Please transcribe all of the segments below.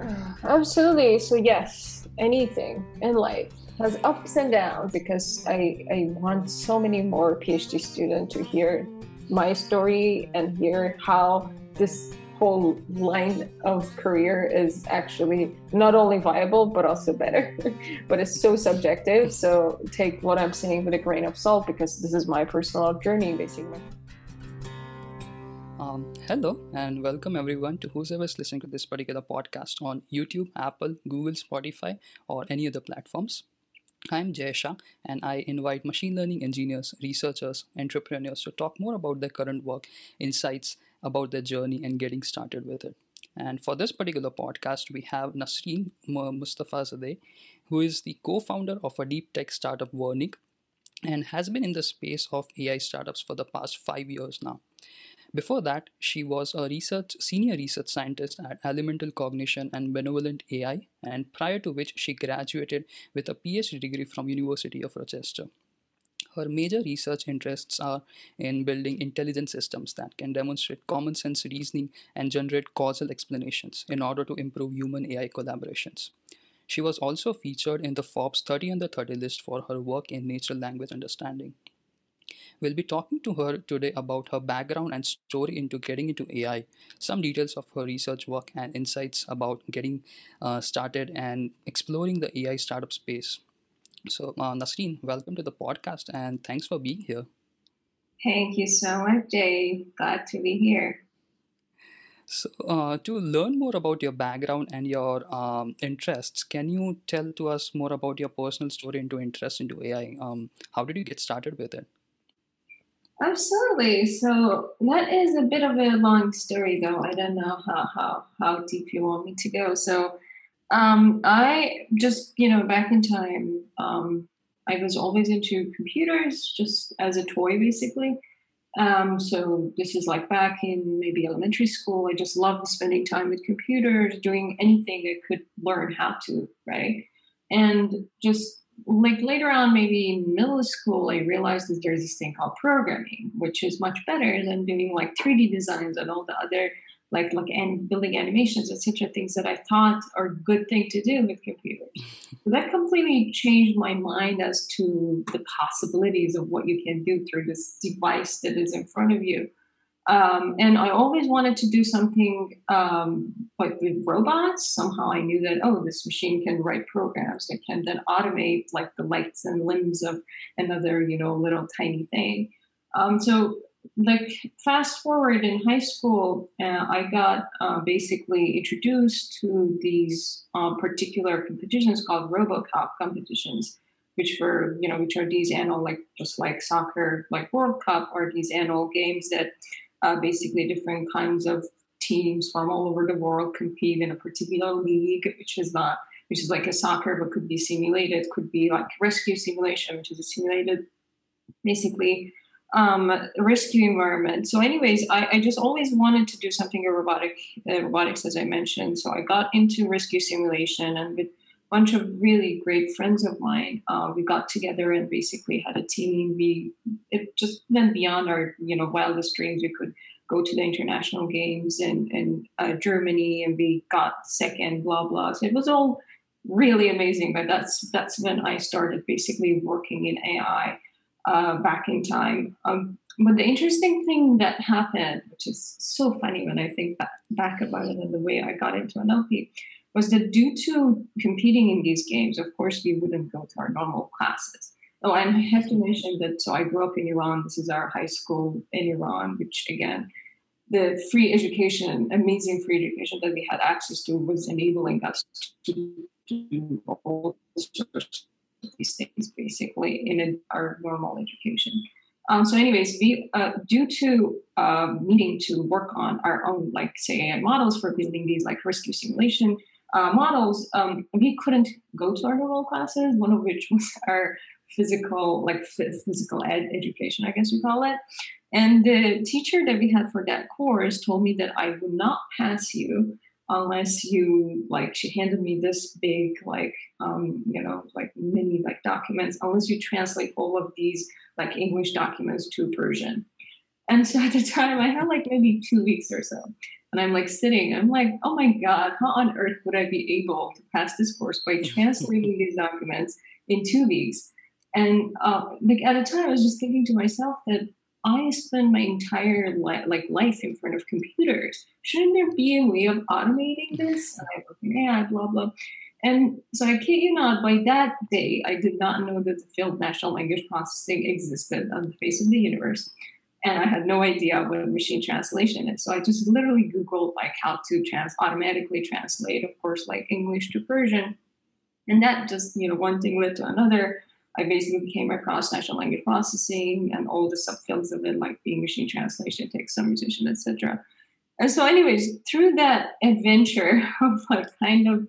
Absolutely. So yes, anything in life has ups and downs because I, I want so many more PhD students to hear my story and hear how this whole line of career is actually not only viable but also better. But it's so subjective. So take what i'm saying with a grain of salt because this is my personal journey basically um, hello and welcome everyone to whoever is listening to this particular podcast on YouTube, Apple, Google, Spotify, or any other platforms. I'm Jay Shah, and I invite machine learning engineers, researchers, entrepreneurs to talk more about their current work, insights about their journey, and getting started with it. And for this particular podcast, we have Nasrin Mustafa Mostafazadeh, who is the co founder of a deep tech startup, Verneek, and has been in the space of AI startups for the past five years now. Before that, she was a research senior research scientist at Elemental Cognition and Benevolent AI, and prior to which she graduated with a PhD degree from University of Rochester. Her major research interests are in building intelligent systems that can demonstrate common sense reasoning and generate causal explanations in order to improve human AI collaborations. She was also featured in the Forbes 30 under 30 list for her work in natural language understanding. We'll be talking to her today about her background and story into getting into AI, some details of her research work, and insights about getting uh, started and exploring the AI startup space. So, uh, Nasrin, welcome to the podcast and thanks for being here. Thank you so much, Jay. Glad to be here. So, uh, to learn more about your background and your um, interests, can you tell to us more about your personal story into interest into AI? Um, how did you get started with it? Absolutely. So that is a bit of a long story, though. I don't know how how how deep you want me to go. So um, I just you know back in time, um, I was always into computers, just as a toy, basically. Um, so this is like back in maybe elementary school. I just loved spending time with computers, doing anything I could learn how to, right? And just like later on, maybe middle school, I realized that there's this thing called programming, which is much better than doing like 3D designs and all the other like like and building animations, etc. Things that I thought are a good thing to do with computers. So that completely changed my mind as to the possibilities of what you can do through this device that is in front of you. Um, and I always wanted to do something um, like with robots. Somehow I knew that, oh, this machine can write programs that can then automate like the lights and limbs of another, you know, little tiny thing. Um, so, like, fast forward in high school, uh, I got uh, basically introduced to these uh, particular competitions called RoboCup competitions which were you know which are these annual like just like soccer like world cup are these annual games that uh, basically different kinds of teams from all over the world compete in a particular league, which is not which is like a soccer but could be simulated, could be like rescue simulation, which is a simulated basically um, rescue environment. So, anyways, I, I, just always wanted to do something in robotic uh, robotics, as I mentioned. So I got into rescue simulation, and with bunch of really great friends of mine, uh, we got together and basically had a team. We it just went beyond our you know wildest dreams. We could go to the international games in, in uh, Germany and we got second, blah, blah. So it was all really amazing. But that's that's when I started basically working in AI uh, back in time. Um, but the interesting thing that happened, which is so funny when I think back, back about it and the way I got into NLP, was that due to competing in these games, of course, we wouldn't go to our normal classes. Oh, and I have to mention that so I grew up in Iran. This is our high school in Iran, which again the free education, amazing free education that we had access to was enabling us to do all sorts of these things basically in our normal education. Um, so, anyways, we uh, due to uh, needing to work on our own, like say AI models for building these like rescue simulation uh, models, um, we couldn't go to our normal classes. One of which was our physical, like physical ed education, I guess we call it. And the teacher that we had for that course told me that I would not pass you unless you like she handed me this big like um, you know like mini like documents unless you translate all of these like english documents to persian And so at the time, I had like maybe two weeks or so. And I'm like sitting, I'm like, oh my God, how on earth would I be able to pass this course by translating these documents in two weeks? And uh, like at the time, I was just thinking to myself that I spend my entire li- like life in front of computers. Shouldn't there be a way of automating this? And I looking at blah blah. And so I kid you not, by that day, I did not know that the field natural language processing existed on the face of the universe. And I had no idea what machine translation is. So I just literally Googled like how to trans automatically translate, of course, like English to Persian. And that just, you know, one thing led to another. I basically came across natural language processing and all the subfields of it, like being machine translation, text summarization, etc. And so, anyways, through that adventure of like kind of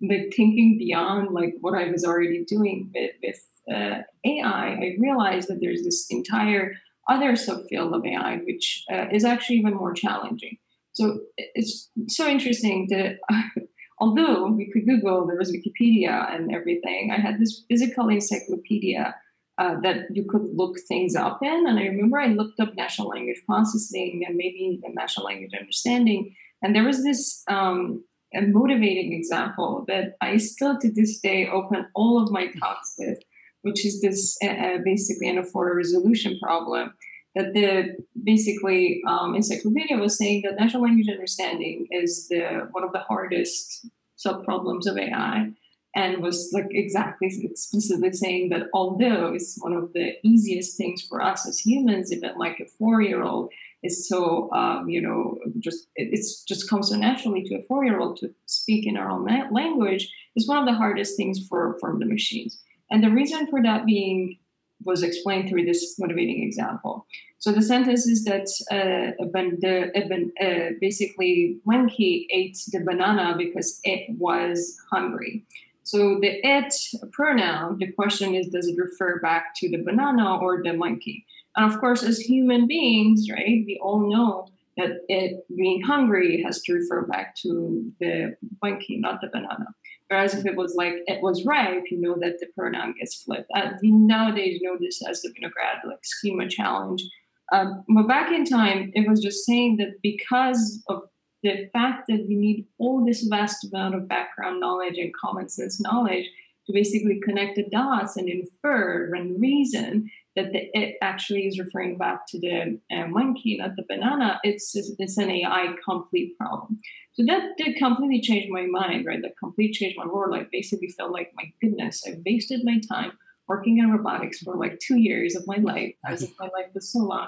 the thinking beyond like what I was already doing with, with uh, AI, I realized that there's this entire other subfield of AI, which uh, is actually even more challenging. So it's so interesting that although we could Google, there was Wikipedia and everything, I had this physical encyclopedia uh, that you could look things up in. And I remember I looked up natural language processing and maybe natural language understanding. And there was this um, motivating example that I still to this day open all of my talks with, which is this uh, uh basically an anaphora resolution problem. That the basically um, encyclopedia was saying that natural language understanding is the one of the hardest sub problems of AI, and was like exactly explicitly saying that although it's one of the easiest things for us as humans, even like a four year old is so um, you know just it, just comes so naturally to a four year old to speak in our own language is one of the hardest things for for the machines and the reason for that being was explained through this motivating example. So the sentence is that uh, the, uh, basically monkey ate the banana because it was hungry. So the it pronoun the question is does it refer back to the banana or the monkey? And of course, as human beings, right, we all know that it being hungry has to refer back to the monkey, not the banana. Whereas if it was like it was ripe, you know that the pronoun gets flipped. Uh, we nowadays know this as the Winograd like schema challenge. Um, but back in time, it was just saying that because of the fact that we need all this vast amount of background knowledge and common sense knowledge to basically connect the dots and infer and reason, that the, it actually is referring back to the uh, monkey, not the banana. It's it's an AI complete problem. So that did completely change my mind, right? That completely changed my world. I basically felt like, my goodness, I wasted my time working in robotics for like two years of my life, as if my life was so long.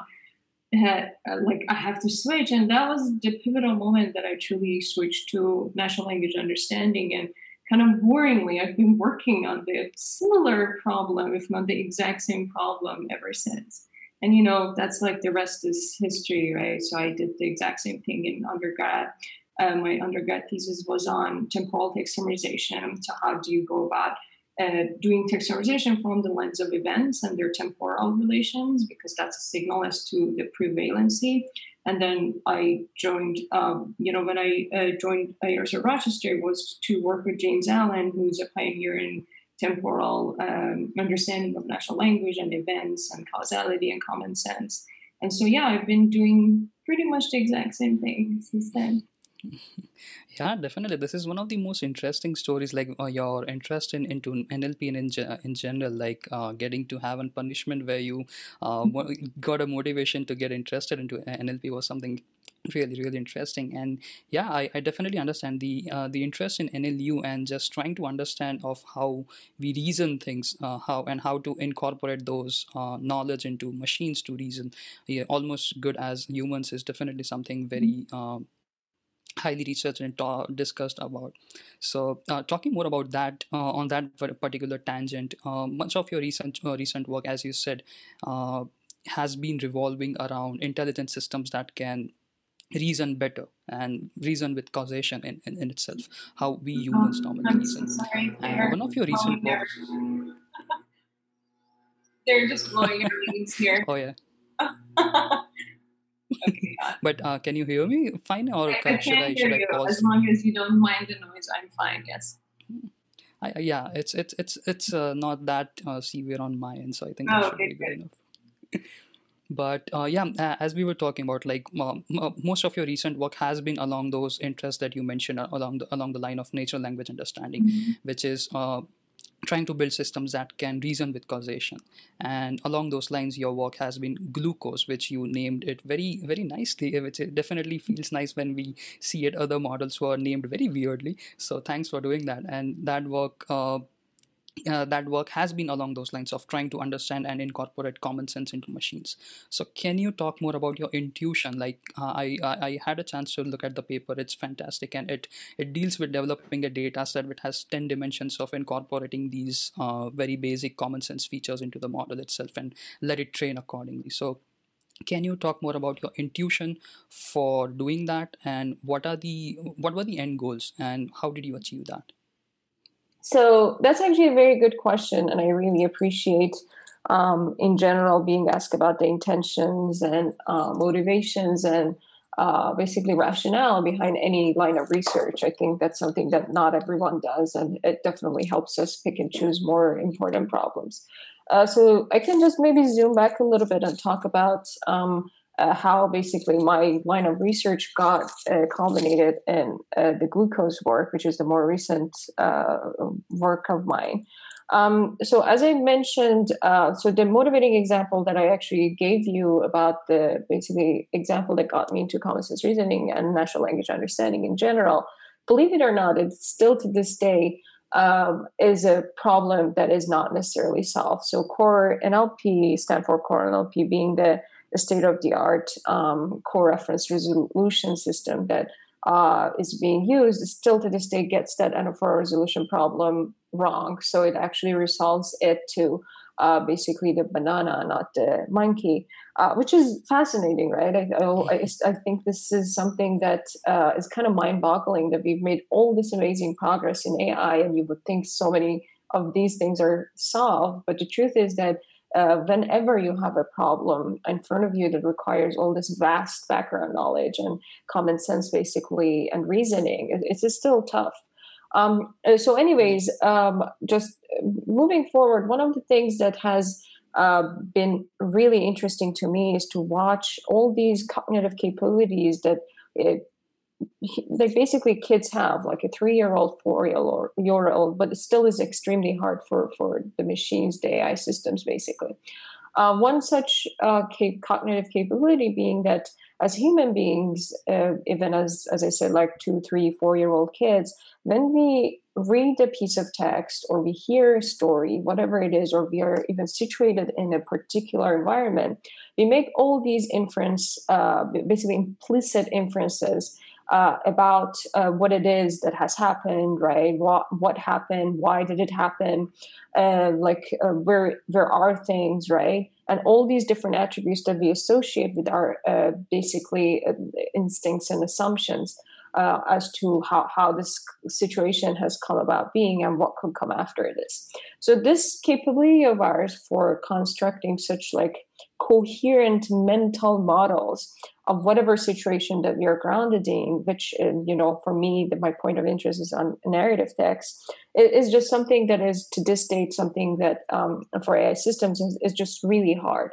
That, uh, like I have to switch, and that was the pivotal moment that I truly switched to natural language understanding and kind of boringly, I've been working on the similar problem, if not the exact same problem, ever since. And you know, that's like the rest is history, right? So I did the exact same thing in undergrad. Uh, my undergrad thesis was on temporal text summarization. So how do you go about uh, doing text summarization from the lens of events and their temporal relations, because that's a signal as to the prevalency. And then I joined, um, you know, when I uh, joined IRS at Rochester was to work with James Allen, who's a pioneer in temporal um, understanding of natural language and events and causality and common sense. And so, yeah, I've been doing pretty much the exact same thing since then. Yeah definitely. This is one of the most interesting stories like uh, your interest in into nlp and in, in general like uh, getting to have a punishment where you uh, got a motivation to get interested into nlp was something really really interesting. And yeah i, I definitely understand the uh, the interest in nlu and just trying to understand of how we reason things uh, how and how to incorporate those uh, knowledge into machines to reason. Yeah, almost good as humans is definitely something very mm-hmm highly researched and ta- discussed about. So uh, talking more about that uh, on that particular tangent uh, much of your recent uh, recent work as you said uh, has been revolving around intelligent systems that can reason better and reason with causation in, in, in itself how we humans oh, normally reason. sorry. one of your recent works they're just blowing your leaves here. Oh yeah okay, but uh, can you hear me fine or I, I should, I, should I pause? As long as you don't mind the noise, I'm fine. Yes. I, yeah, it's it's it's it's uh, not that uh, severe on my end, so I think oh, that should okay, be good, good. enough. but uh, yeah as we were talking about like most of your recent work has been along those interests that you mentioned uh, along the along the line of natural language understanding mm-hmm. which is uh, trying to build systems that can reason with causation. And along those lines your work has been glucose which you named it very very nicely which it definitely feels nice when we see it. Other models who are named very weirdly. So thanks for doing that. And that work uh, uh, that work has been along those lines of trying to understand and incorporate common sense into machines. So, can you talk more about your intuition? Like, uh, I, I, I had a chance to look at the paper. It's fantastic, and it it deals with developing a data set which has ten dimensions of incorporating these uh, very basic common sense features into the model itself and let it train accordingly. So, can you talk more about your intuition for doing that, and what are the what were the end goals, and how did you achieve that? So that's actually a very good question, and I really appreciate, um, in general, being asked about the intentions and uh, motivations and uh, basically rationale behind any line of research. I think that's something that not everyone does, and it definitely helps us pick and choose more important problems. Uh, so I can just maybe zoom back a little bit and talk about. Um, uh, how basically my line of research got uh, culminated in uh, the glucose work, which is the more recent uh, work of mine. Um, so, as I mentioned, uh, so the motivating example that I actually gave you about the basically example that got me into common sense reasoning and natural language understanding in general, believe it or not, it's still to this day um, is a problem that is not necessarily solved. So, core NLP, Stanford CoreNLP, being the a state of the art um, coreference resolution system that uh, is being used still to this day gets that anaphora resolution problem wrong. So it actually resolves it to uh, basically the banana, not the monkey, uh, which is fascinating, right? I, I, I, think this is something that uh, is kind of mind boggling that we've made all this amazing progress in AI, and you would think so many of these things are solved. But the truth is that uh, whenever you have a problem in front of you that requires all this vast background knowledge and common sense, basically, and reasoning, it, it's still tough. Um, uh, so, anyways, um, just moving forward, one of the things that has uh, been really interesting to me is to watch all these cognitive capabilities that it, like basically kids have like a three year old, four year old, but it still is extremely hard for for the machines, the AI systems, basically. Uh, one such uh, cognitive capability being that as human beings, uh, even as as I said, like two, three, four year old kids, when we read a piece of text or we hear a story, whatever it is, or we are even situated in a particular environment, we make all these inference, uh, basically implicit inferences uh, about uh, what it is that has happened, right? What what happened? Why did it happen? Uh, like where there are things, right? And all these different attributes that we associate with our uh, basically uh, instincts and assumptions uh, as to how, how this situation has come about being and what could come after this. So this capability of ours for constructing such like coherent mental models of whatever situation that are grounded in, which uh, you know, for me, that my point of interest is on narrative text, is just something that is to this date something that um, for AI systems is, is just really hard.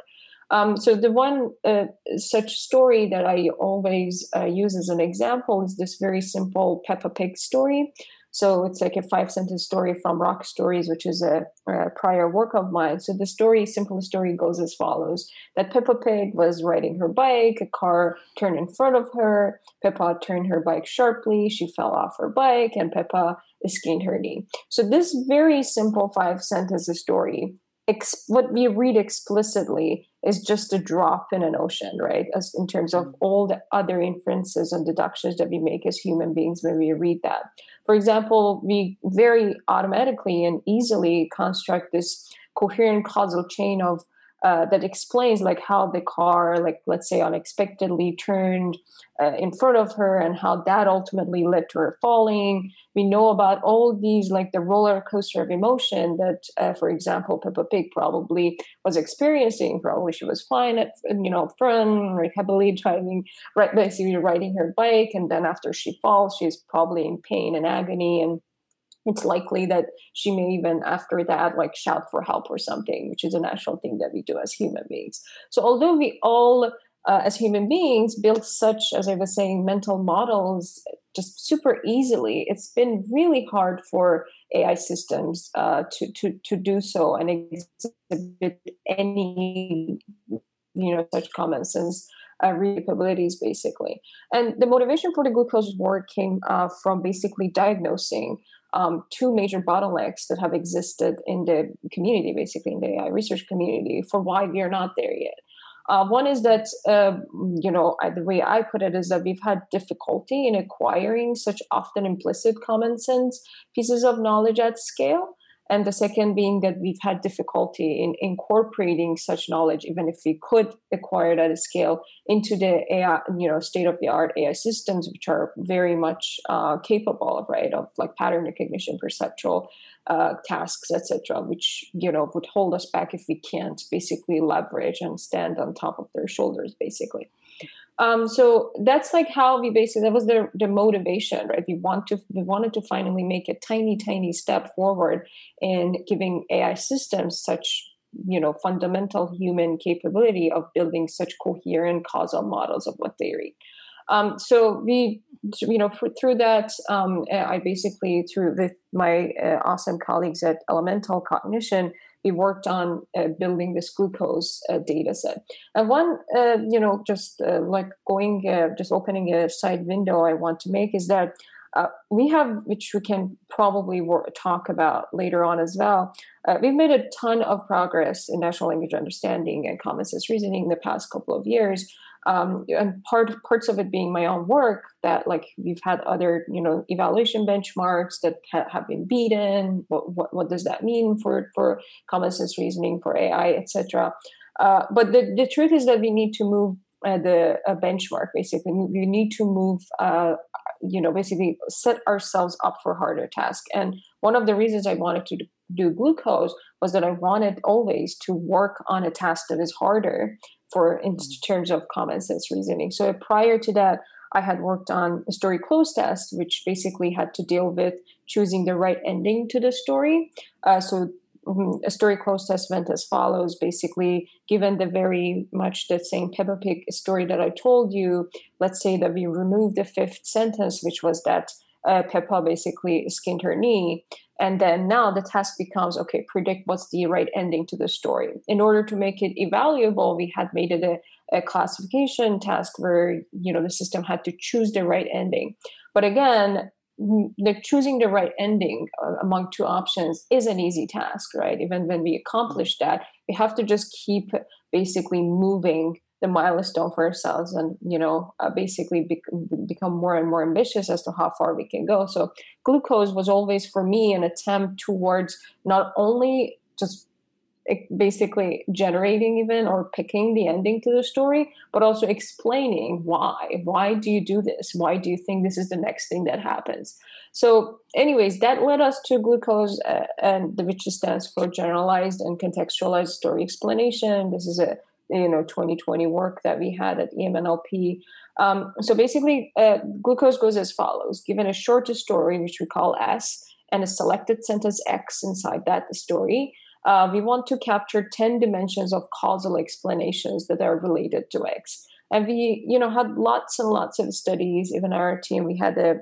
Um, so the one uh, such story that I always uh, use as an example is this very simple Peppa Pig story. So it's like a five sentence story from ROCStories, which is a, a, prior work of mine. So the story, simple story goes as follows: that Peppa Pig was riding her bike, a car turned in front of her. Peppa turned her bike sharply. She fell off her bike, and Peppa skinned her knee. So this very simple five sentences story ex- what we read explicitly is just a drop in an ocean, right? As in terms of mm. all the other inferences and deductions that we make as human beings when we read that. For example, we very automatically and easily construct this coherent causal chain of uh, that explains like how the car like let's say unexpectedly turned uh, in front of her and how that ultimately led to her falling. We know about all these like the roller coaster of emotion that uh, for example peppa pig probably was experiencing probably she was fine at you know front like happily driving right basically riding her bike and then after she falls she's probably in pain and agony and it's likely that she may even after that like shout for help or something which is a natural thing that we do as human beings. So although we all uh, as human beings build such as i was saying mental models just super easily it's been really hard for ai systems uh, to, to to do so and exhibit any you know such common sense uh, capabilities basically. And the motivation for the glucose work came uh, from basically diagnosing um, two major bottlenecks that have existed in the community, basically in the AI research community, for why we are not there yet. Uh, one is that, uh, you know, the way I put it is that we've had difficulty in acquiring such often implicit common sense pieces of knowledge at scale and the second being that we've had difficulty in incorporating such knowledge, even if we could acquire it at a scale, into the AI, you know, state of the art AI systems, which are very much uh, capable of right of like pattern recognition, perceptual uh, tasks, etc., which you know would hold us back if we can't basically leverage and stand on top of their shoulders, basically. Um, so that's like how we basically that was the the motivation, right? We want to we wanted to finally make a tiny, tiny step forward in giving AI systems such you know fundamental human capability of building such coherent causal models of what they read. Um, so we, you know, through that, um, I basically through with my uh, awesome colleagues at Elemental Cognition, we worked on uh, building this glucose uh, data set. And one, uh, you know, just uh, like going, uh, just opening a side window I want to make is that uh, we have, which we can probably talk about later on as well. we've made a ton of progress in natural language understanding and common sense reasoning in the past couple of years um, and part parts of it being my own work that like we've had other you know evaluation benchmarks that ha- have been beaten. What, what, what does that mean for for common sense reasoning for ai etc uh, but the, the truth is that we need to move uh, the benchmark basically. We need to move uh, you know basically set ourselves up for harder tasks. And one of the reasons i wanted to do glucose was that i wanted always to work on a task that is harder for in mm-hmm. terms of common sense reasoning. So prior to that, I had worked on a Story Cloze Test, which basically had to deal with choosing the right ending to the story. Uh, so mm-hmm, a Story Cloze Test went as follows basically given the very much the same peppa pig story that i told you let's say that we remove the fifth sentence which was that uh, peppa basically skinned her knee and then now the task becomes okay, predict what's the right ending to the story. In order to make it evaluable, we had made it a, a classification task where you know the system had to choose the right ending. But again, the choosing the right ending uh, among two options is an easy task, right? Even when we accomplish that, we have to just keep basically moving the milestone for ourselves and you know uh, basically be- become more and more ambitious as to how far we can go. So glucose was always for me an attempt towards not only just basically generating even or picking the ending to the story but also explaining why. Why do you do this? Why do you think this is the next thing that happens? So anyways that led us to glucose uh, and the which stands for generalized and contextualized story explanation. This is a you know 2020 work that we had at EMNLP. Um, so basically, uh, glucose goes as follows: given a short story, which we call S, and a selected sentence X inside that story. Uh, we want to capture 10 dimensions of causal explanations that are related to X. And we, you know, had lots and lots of studies. Even our team, we had a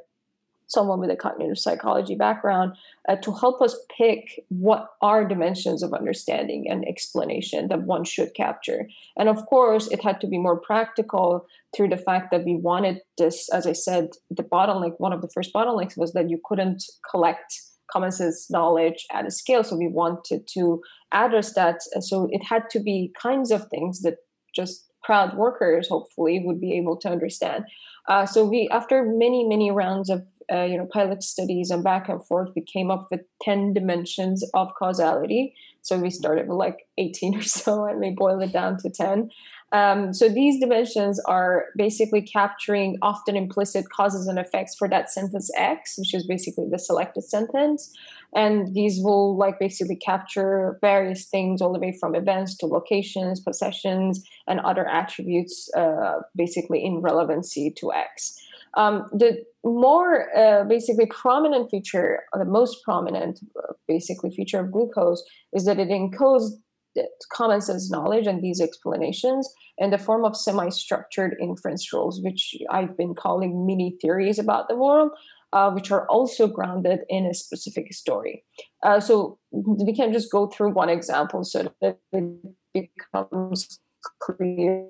someone with a cognitive psychology background uh, to help us pick what are dimensions of understanding and explanation that one should capture. And of course, it had to be more practical through the fact that we wanted this, as I said, the bottleneck, one of the first bottlenecks was that you couldn't collect common sense knowledge at a scale. So we wanted to address that. So it had to be kinds of things that just crowd workers hopefully would be able to understand. Uh, so we, after many many rounds of uh, you know pilot studies and back and forth we came up with 10 dimensions of causality. So we started with like 18 or so and we boiled it down to 10 um, so these dimensions are basically capturing often implicit causes and effects for that sentence x which is basically the selected sentence. And these will like basically capture various things all the way from events to locations possessions and other attributes uh, basically in relevancy to x Um, the more uh, basically prominent feature, the most prominent uh, basically feature of glucose is that it encodes common sense knowledge and these explanations in the form of semi structured inference rules, which I've been calling mini theories about the world. Uh, which are also grounded in a specific story. Uh, so we can just go through one example so that it becomes clear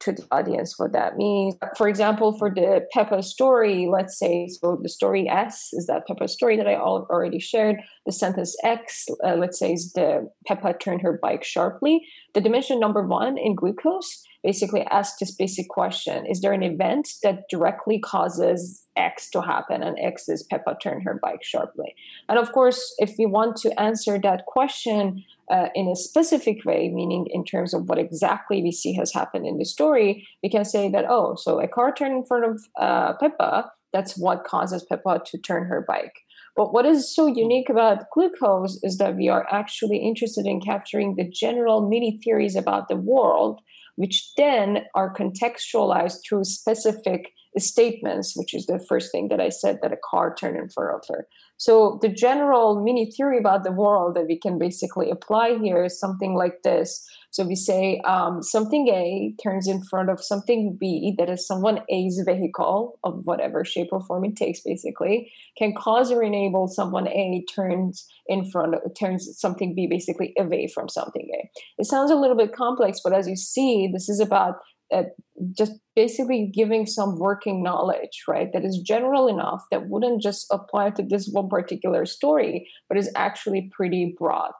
to the audience what that means. For example, for the Peppa story, let's say, so the story S is that Peppa story that I already shared. The sentence X, uh, let's say, is the Peppa turned her bike sharply. The dimension number one in glucose basically asks this basic question Is there an event that directly causes X to happen? And X is Peppa turned her bike sharply. And of course, if we want to answer that question, uh, in a specific way, meaning in terms of what exactly we see has happened in the story, we can say that, oh, so a car turned in front of uh, Peppa, that's what causes Peppa to turn her bike. But what is so unique about glucose is that we are actually interested in capturing the general mini theories about the world, which then are contextualized through specific statements, which is the first thing that I said that a car turned in front of her. So the general mini theory about the world that we can basically apply here is something like this. So we say um, something A turns in front of something B that is someone A's vehicle of whatever shape or form it takes, basically, can cause or enable someone A turns in front of turns something B basically away from something A. It sounds a little bit complex, but as you see, this is about uh, just basically giving some working knowledge, right? That is general enough that wouldn't just apply to this one particular story, but is actually pretty broad.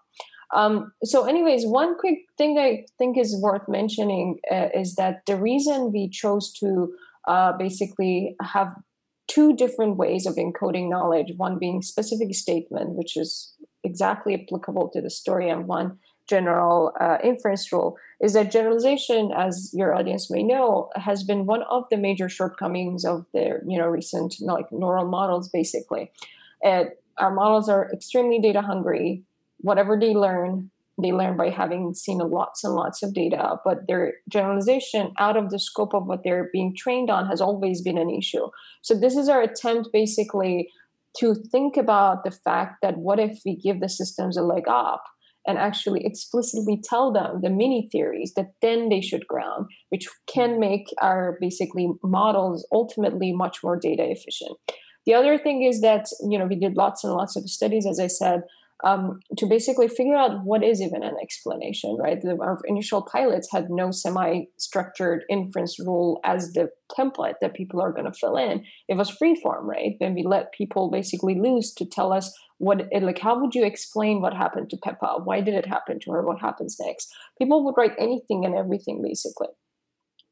Um, so, anyways, one quick thing I think is worth mentioning uh, is that the reason we chose to uh, basically have two different ways of encoding knowledge one being specific statement, which is exactly applicable to the story, and one general uh, inference rule is that generalization, as your audience may know, has been one of the major shortcomings of the you know recent like neural models. Basically, our models are extremely data hungry. Whatever they learn, they learn by having seen lots and lots of data. But their generalization out of the scope of what they're being trained on has always been an issue. So this is our attempt, basically, to think about the fact that what if we give the systems a leg up and actually explicitly tell them the mini theories that then they should ground, which can make our basically models ultimately much more data efficient. The other thing is that, you know, we did lots and lots of studies, as I said, um, to basically figure out what is even an explanation, right? The, our initial pilots had no semi structured inference rule as the template that people are going to fill in. It was freeform, right? Then we let people basically loose to tell us what, like, how would you explain what happened to Peppa? Why did it happen to her? What happens next? People would write anything and everything, basically.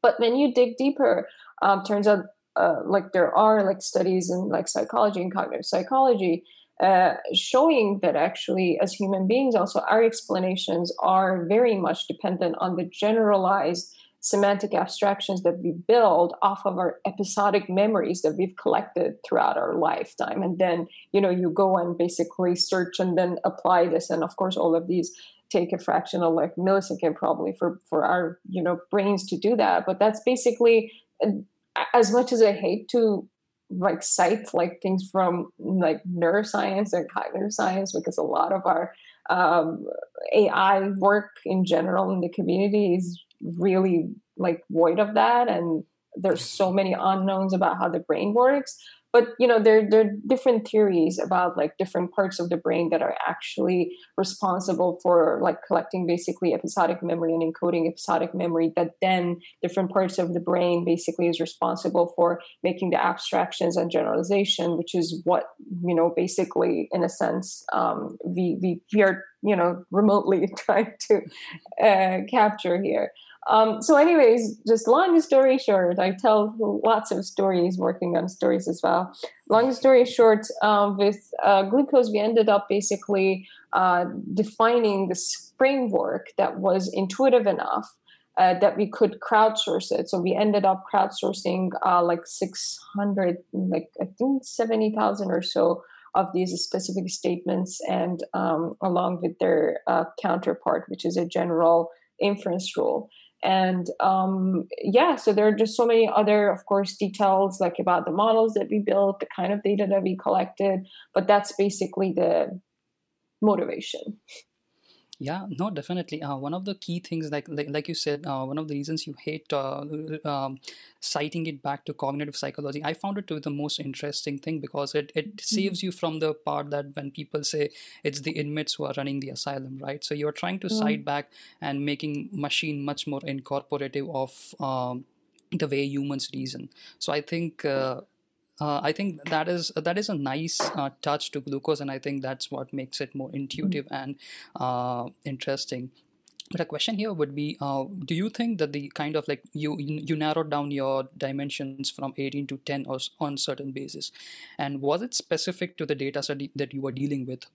But when you dig deeper, um, turns out uh, like there are like studies in like psychology and cognitive psychology uh, showing that actually, as human beings, also our explanations are very much dependent on the generalized semantic abstractions that we build off of our episodic memories that we've collected throughout our lifetime. And then you know you go and basically search and then apply this. And of course all of these take a fraction of like millisecond probably for for our you know brains to do that. But that's basically as much as i hate to like cite like things from like neuroscience and cognitive science because a lot of our um, AI work in general in the community is really like void of that. And there's so many unknowns about how the brain works but you know there, there are different theories about like different parts of the brain that are actually responsible for like collecting basically episodic memory and encoding episodic memory that then different parts of the brain basically is responsible for making the abstractions and generalization which is what you know basically in a sense um, we, we we are you know remotely trying to uh, capture here um, so, anyways, just long story short, I tell lots of stories working on stories as well. Long story short, um, with uh, glucose, we ended up basically uh, defining this framework that was intuitive enough uh, that we could crowdsource it. So we ended up crowdsourcing uh, like 600, like I think 70,000 or so of these specific statements and um, along with their uh, counterpart, which is a general inference rule. And um, yeah so there are just so many other of course details like about the models that we built the kind of data that we collected but that's basically the motivation yeah no definitely uh, one of the key things like like, like you said uh, one of the reasons you hate uh, um, citing it back to cognitive psychology i found it to be the most interesting thing because it, it mm-hmm. saves you from the part that when people say it's the inmates who are running the asylum right so you're trying to mm-hmm. cite back and making machine much more incorporative of um, the way humans reason so i think uh, uh, I think that is that is a nice uh, touch to glucose, and I think that's what makes it more intuitive mm-hmm. and uh, interesting. But a question here would be: uh, Do you think that the kind of like you you narrowed down your dimensions from 18 to 10 or on certain basis, and was it specific to the data set that you were dealing with,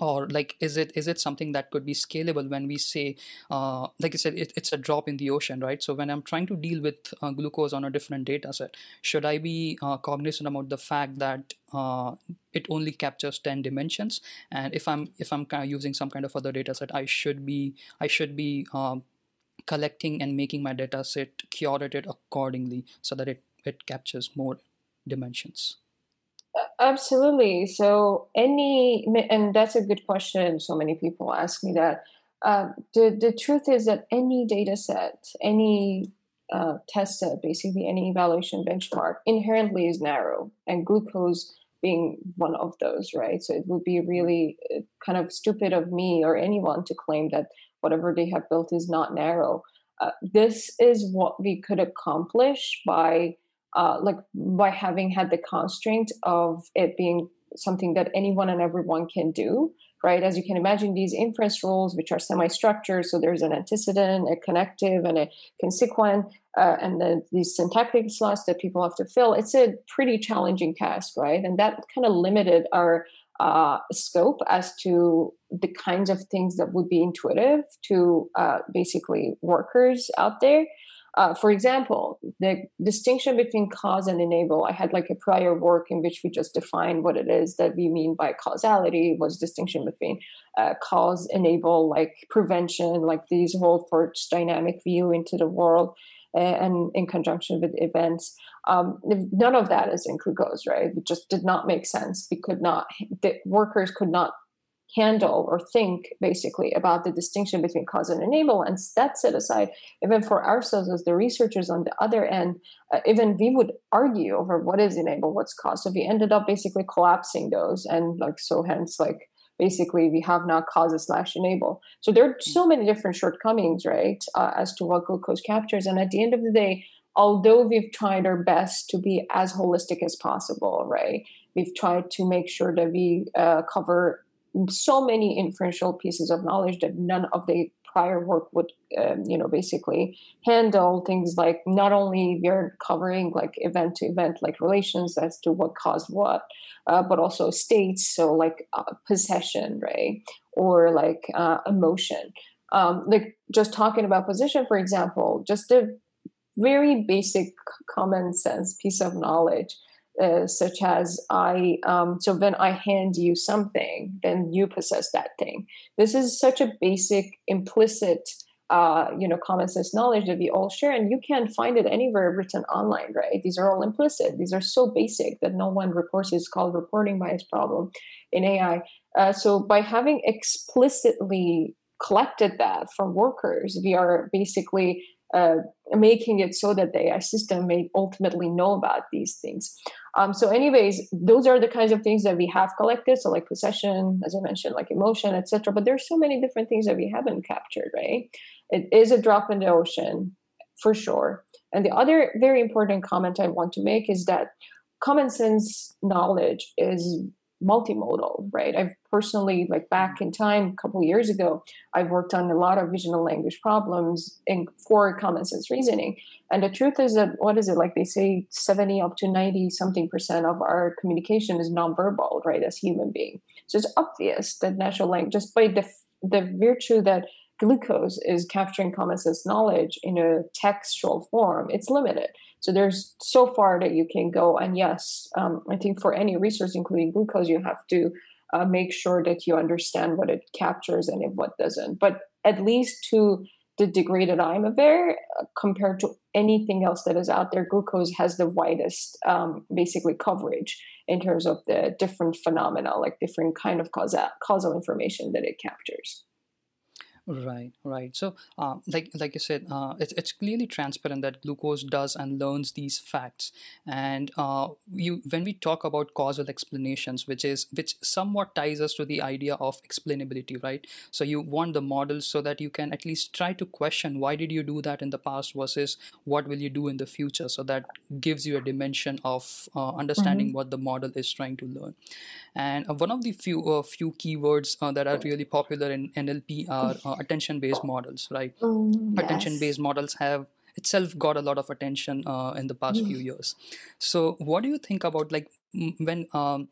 or like is it is it something that could be scalable when we say uh, like i said it, it's a drop in the ocean right? So when i'm trying to deal with uh, glucose on a different data set should i be uh, cognizant about the fact that uh, it only captures 10 dimensions? And if i'm if i'm kind of using some kind of other data set i should be i should be um, collecting and making my data set curated accordingly so that it it captures more dimensions Absolutely. So any, and that's a good question. So many people ask me that. Uh, the the truth is that any data set, any uh, test set, basically any evaluation benchmark, inherently is narrow, and glucose being one of those, right? So it would be really uh, kind of stupid of me or anyone to claim that whatever they have built is not narrow. Uh, this is what we could accomplish by uh, like by having had the constraint of it being something that anyone and everyone can do right? As you can imagine these inference rules which are semi-structured so there's an antecedent a connective and a consequent uh, and then these syntactic slots that people have to fill it's a pretty challenging task right? And that kind of limited our uh, scope as to the kinds of things that would be intuitive to uh, basically workers out there uh, for example, the distinction between cause and enable, I had like a prior work in which we just defined what it is that we mean by causality was distinction between uh, cause, enable, like prevention, like these whole force dynamic view into the world and in conjunction with events. Um, none of that is in glucose, right? It just did not make sense. We could not, the workers could not handle or think basically about the distinction between cause and enable. And that set aside even for ourselves as the researchers on the other end uh, even we would argue over what is enable what's cause. So we ended up basically collapsing those. And like so hence like basically we have now causes slash enable. So there are so many different shortcomings right uh, as to what glucose captures. And at the end of the day although we've tried our best to be as holistic as possible right we've tried to make sure that we uh, cover so many inferential pieces of knowledge that none of the prior work would um, you know basically handle. Things like not only we're covering like event to event like relations as to what caused what uh, but also states so like uh, possession right? Or like uh, emotion. Um, like just talking about position for example just a very basic common sense piece of knowledge uh, such as I, um, so when I hand you something, then you possess that thing. This is such a basic, implicit, uh, you know, common sense knowledge that we all share, and you can't find it anywhere written online, right? These are all implicit. These are so basic that no one reports. It's called reporting bias problem in AI. Uh, so by having explicitly collected that from workers, we are basically uh, making it so that the AI system may ultimately know about these things. Um, so, anyways, those are the kinds of things that we have collected. So, like possession, as I mentioned, like emotion, etc. But there's so many different things that we haven't captured. Right? It is a drop in the ocean for sure. And the other very important comment I want to make is that common sense knowledge is multimodal, right? I've personally, like back in time, a couple years ago, I've worked on a lot of and language problems in for common sense reasoning. And the truth is that what is it like? They say seventy up to ninety something percent of our communication is nonverbal, right? As human being, so it's obvious that natural language, just by the the virtue that glucose is capturing common sense knowledge in a textual form, it's limited. So there's so far that you can go. And yes, um, I think for any resource, including glucose, you have to uh, make sure that you understand what it captures and what doesn't. But at least to the degraded imavir uh, compared to anything else that is out there glucose has the widest um, basically coverage in terms of the different phenomena like different kind of causal, causal information that it captures Right, right. So, uh, like like you said, uh, it's it's clearly transparent that glucose does and learns these facts. And uh, you when we talk about causal explanations, which is which somewhat ties us to the idea of explainability, right? So you want the models so that you can at least try to question why did you do that in the past versus what will you do in the future. So that gives you a dimension of uh, understanding mm-hmm. what the model is trying to learn. And uh, one of the few uh, few keywords uh, that are really popular in NLP are uh, attention-based models, right? Mm, Attention-based models have itself got a lot of attention uh, in the past few years. So, what do you think about like m- when um,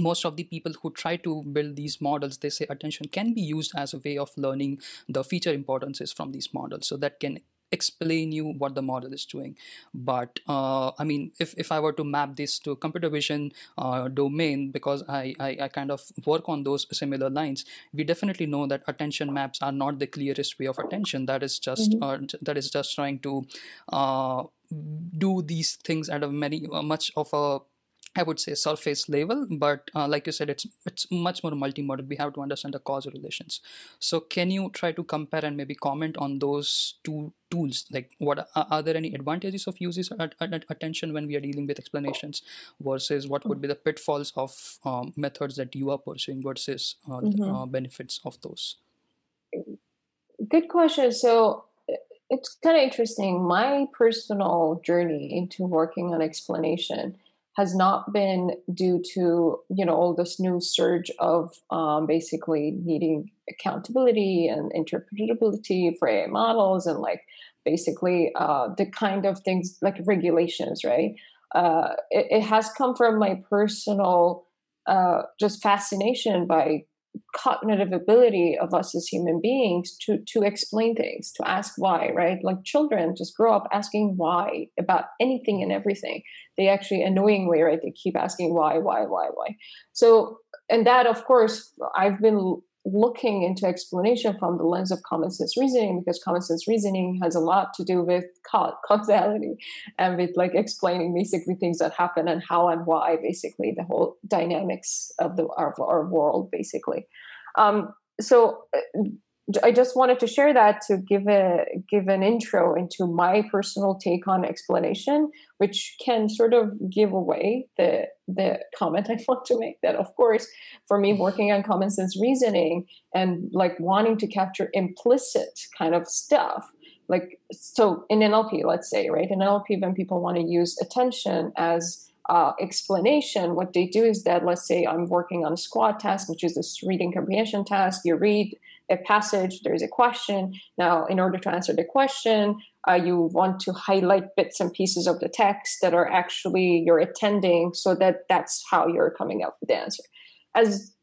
most of the people who try to build these models they say attention can be used as a way of learning the feature importances from these models so that can explain you what the model is doing but uh, i mean if, if i were to map this to computer vision uh, domain because I, I, I kind of work on those similar lines we definitely know that attention maps are not the clearest way of attention that is just Mhm. uh, that is just trying to uh, do these things at a very uh, much of a I would say surface level, but uh, like you said, it's it's much more multimodal. We have to understand the causal relations. So, can you try to compare and maybe comment on those two tools? Like, what are, are there any advantages of at, at- attention when we are dealing with explanations, versus what would be the pitfalls of um, methods that you are pursuing versus uh, the, Mhm. uh, benefits of those? Good question. So it's kind of interesting. My personal journey into working on explanation has not been due to you know all this new surge of um, basically needing accountability and interpretability for AI models and like basically uh, the kind of things like regulations, right? Uh, it, it has come from my personal uh, just fascination by cognitive ability of us as human beings to to explain things to ask why right? Like children just grow up asking why about anything and everything. They actually annoyingly right they keep asking why why why why. So and that of course i've been looking into explanation from the lens of common sense reasoning because common sense reasoning has a lot to do with causality and with like explaining basically things that happen and how and why basically the whole dynamics of the of our world basically. Um, so uh, I just wanted to share that to give a give an intro into my personal take on explanation, which can sort of give away the the comment I want to make. That of course, for me working on common sense reasoning and like wanting to capture implicit kind of stuff, like so in NLP, let's say, right? In NLP, when people want to use attention as uh, explanation, what they do is that let's say I'm working on a SQuAD task, which is this reading comprehension task. You read a passage, there's a question. Now, in order to answer the question, uh, you want to highlight bits and pieces of the text that are actually you're attending, so that that's how you're coming up with the answer. As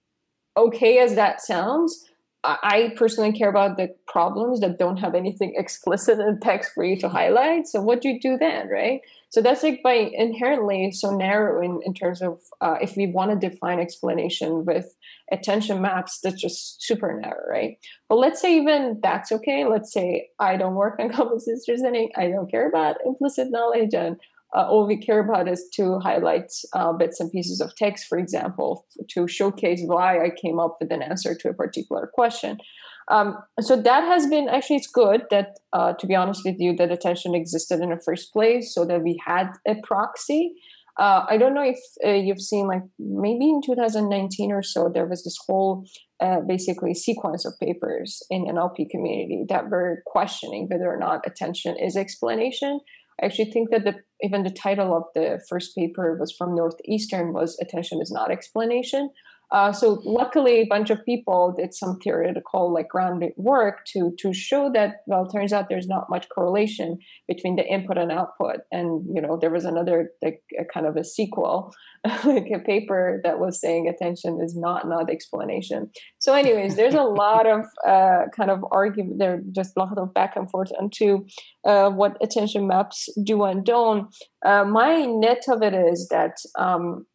okay as that sounds, I personally care about the problems that don't have anything explicit in text for you to highlight. So what do you do then, right? So that's like by inherently so narrow in, in terms of uh, if we want to define explanation with attention maps, that's just super narrow, right? But let's say even that's okay. Let's say I don't work on sense reasoning. I don't care about implicit knowledge and uh, all we care about is to highlight uh, bits and pieces of text, for example, to showcase why I came up with an answer to a particular question. Um, so that has been actually it's good that, uh, to be honest with you, that attention existed in the first place, so that we had a proxy. Uh, I don't know if uh, you've seen, like maybe in 2019 or so, there was this whole uh, basically sequence of papers in NLP community that were questioning whether or not attention is explanation I actually think that the even the title of the first paper was from Northeastern was attention is not explanation. Uh, so luckily, a bunch of people did some theoretical like grounded work to to show that well, it turns out there's not much correlation between the input and output. And you know, there was another like a kind of a sequel, like a paper that was saying attention is not not explanation. So, anyways, there's a lot of uh, kind of argument there, just a lot of back and forth onto uh, what attention maps do and don't. Uh, my net of it is that. Um,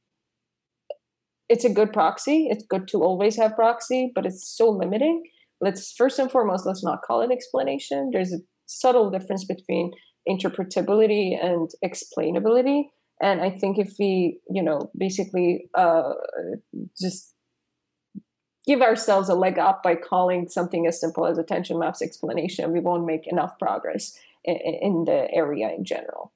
it's a good proxy. It's good to always have proxy, but it's so limiting. let's first and foremost let's not call it explanation there's a subtle difference between interpretability and explainability and i think if we you know basically uh, just give ourselves a leg up by calling something as simple as attention maps explanation we won't make enough progress in, in the area in general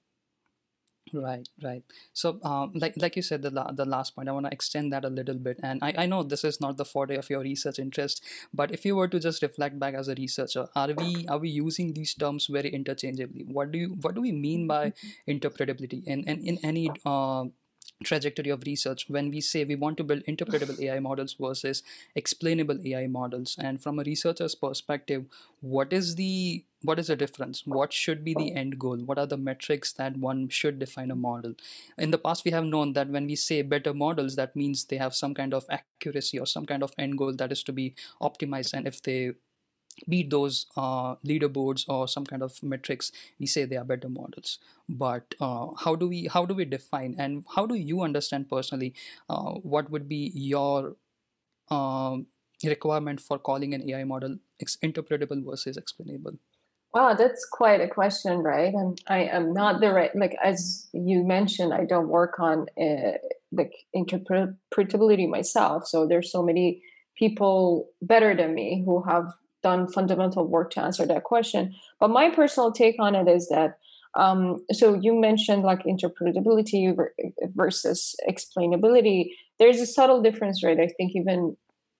Right, right. So, um, like like you said, the la- the last point, I want to extend that a little bit. And I, I know this is not the forte of your research interest, but if you were to just reflect back as a researcher, are we are we using these terms very interchangeably? What do you what do we mean by interpretability? And and in any uh, trajectory of research when we say we want to build interpretable AI models versus explainable AI models. And from a researcher's perspective, what is the what is the difference? What should be the end goal? What are the metrics that one should define a model? In the past, we have known that when we say better models, that means they have some kind of accuracy or some kind of end goal that is to be optimized. And if they beat those uh, leaderboards or some kind of metrics we say they are better models but uh, how do we how do we define and how do you understand personally uh, what would be your um, requirement for calling an ai model interpretable versus explainable Wow, that's quite a question, right? And I am not the right, like as you mentioned, I don't work on uh, like interpretability myself. So there's so many people better than me who have done fundamental work to answer that question. But my personal take on it is that um, so you mentioned like interpretability versus explainability. There's a subtle difference, right? I think even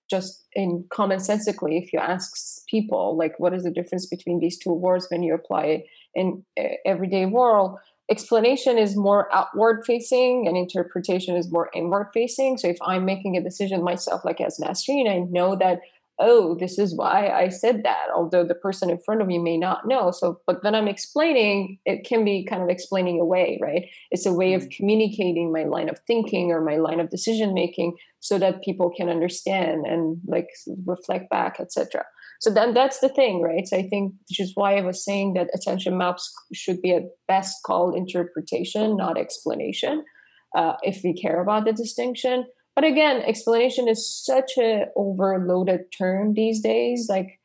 just in commonsensically, if you ask people like what is the difference between these two words when you apply it in everyday world, explanation is more outward facing and interpretation is more inward facing. So if I'm making a decision myself, like as Nasrin, I know that oh, this is why I said that, although the person in front of me may not know. So, but when I'm explaining, it can be kind of explaining away, right? It's a way of mm-hmm. communicating my line of thinking or my line of decision making so that people can understand and like reflect back, etc. So then that's the thing, right? So I think which is why I was saying that attention maps should be at best called interpretation, not explanation, uh, if we care about the distinction but again, explanation is such a overloaded term these days. Like,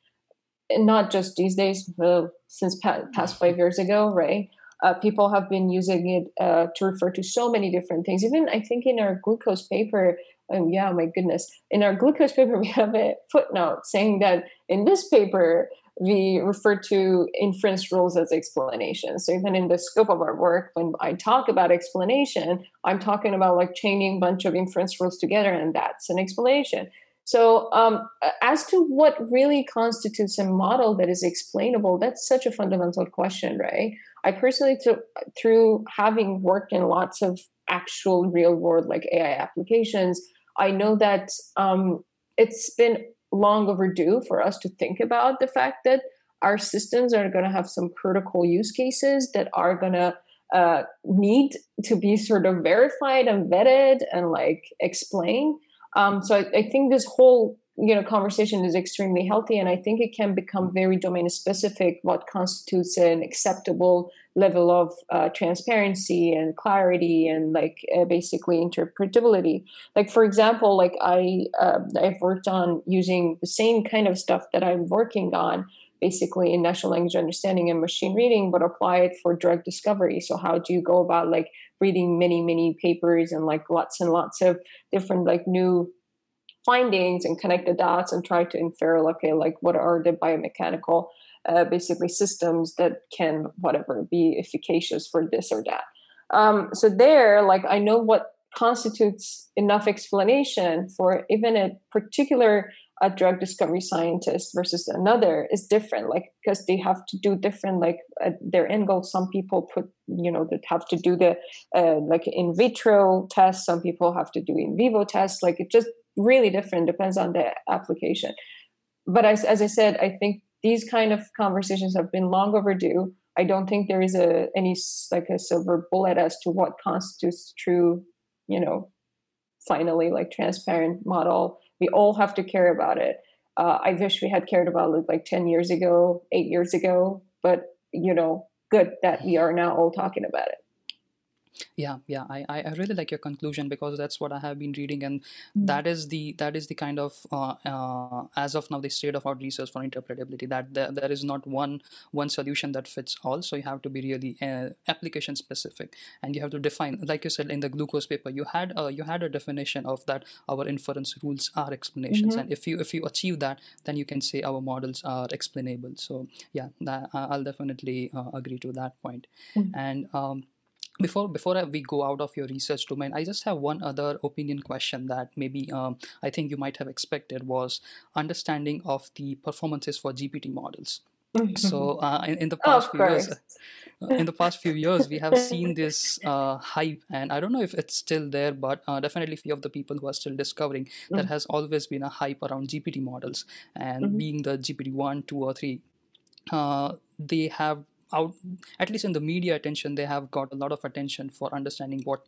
not just these days, but since past five years ago, right? Uh, people have been using it uh, to refer to so many different things. Even I think in our GLUCOSE paper, oh yeah, my goodness, in our GLUCOSE paper we have a footnote saying that in this paper we refer to inference rules as explanations. So even in the scope of our work, when I talk about explanation, I'm talking about like chaining a bunch of inference rules together, and that's an explanation. So um, as to what really constitutes a model that is explainable, that's such a fundamental question, right? I personally, th- through having worked in lots of actual real world like AI applications, I know that um, it's been long overdue for us to think about the fact that our systems are going to have some critical use cases that are going to uh, need to be sort of verified and vetted and like explained. Um, so I, I, think this whole you know conversation is extremely healthy, and I think it can become very domain specific. What constitutes an acceptable level of uh, transparency and clarity and like uh, basically interpretability like for example like i uh, i've worked on using the same kind of stuff that i'm working on basically in natural language understanding and machine reading but apply it for drug discovery so how do you go about like reading many many papers and like lots and lots of different like new findings and connect the dots and try to infer okay like what are the biomechanical uh, basically systems that can whatever be efficacious for this or that? Um, so there like i know what constitutes enough explanation for even a particular a drug discovery scientist versus another is different like because they have to do different like uh, their end goal. Some people put you know that have to do the uh, like in vitro tests. Some people have to do in vivo tests. Like it just really different depends on the application but as, as i said i think these kind of conversations have been long overdue. I don't think there is a any like a silver bullet as to what constitutes true, you know, finally like transparent model. We all have to care about it. Uh, I wish we had cared about it like ten years ago, eight years ago, but you know, good that we are now all talking about it. Yeah yeah I, I really like your conclusion because that's what i have been reading and Mm. that is the that is the kind of uh, uh, as of now the state of our research for interpretability that there, there is not one one solution that fits all so you have to be really uh, application specific and you have to define like you said in the GLUCOSE paper you had uh, you had a definition of that our inference rules are explanations Mhm. and if you if you achieve that then you can say our models are explainable so yeah that, i'll definitely uh, agree to that point Mhm. and um, before before we go out of your research domain i just have one other opinion question that maybe um, i think you might have expected was understanding of the performances for gpt models so uh, in, in the past few years uh, in the past few years we have seen this uh, hype and i don't know if it's still there but uh, definitely few of the people who are still discovering there Mm. has always been a hype around gpt models and Mhm. being the gpt 1 2 or 3 uh, they have out at least in the media attention they have got a lot of attention for understanding what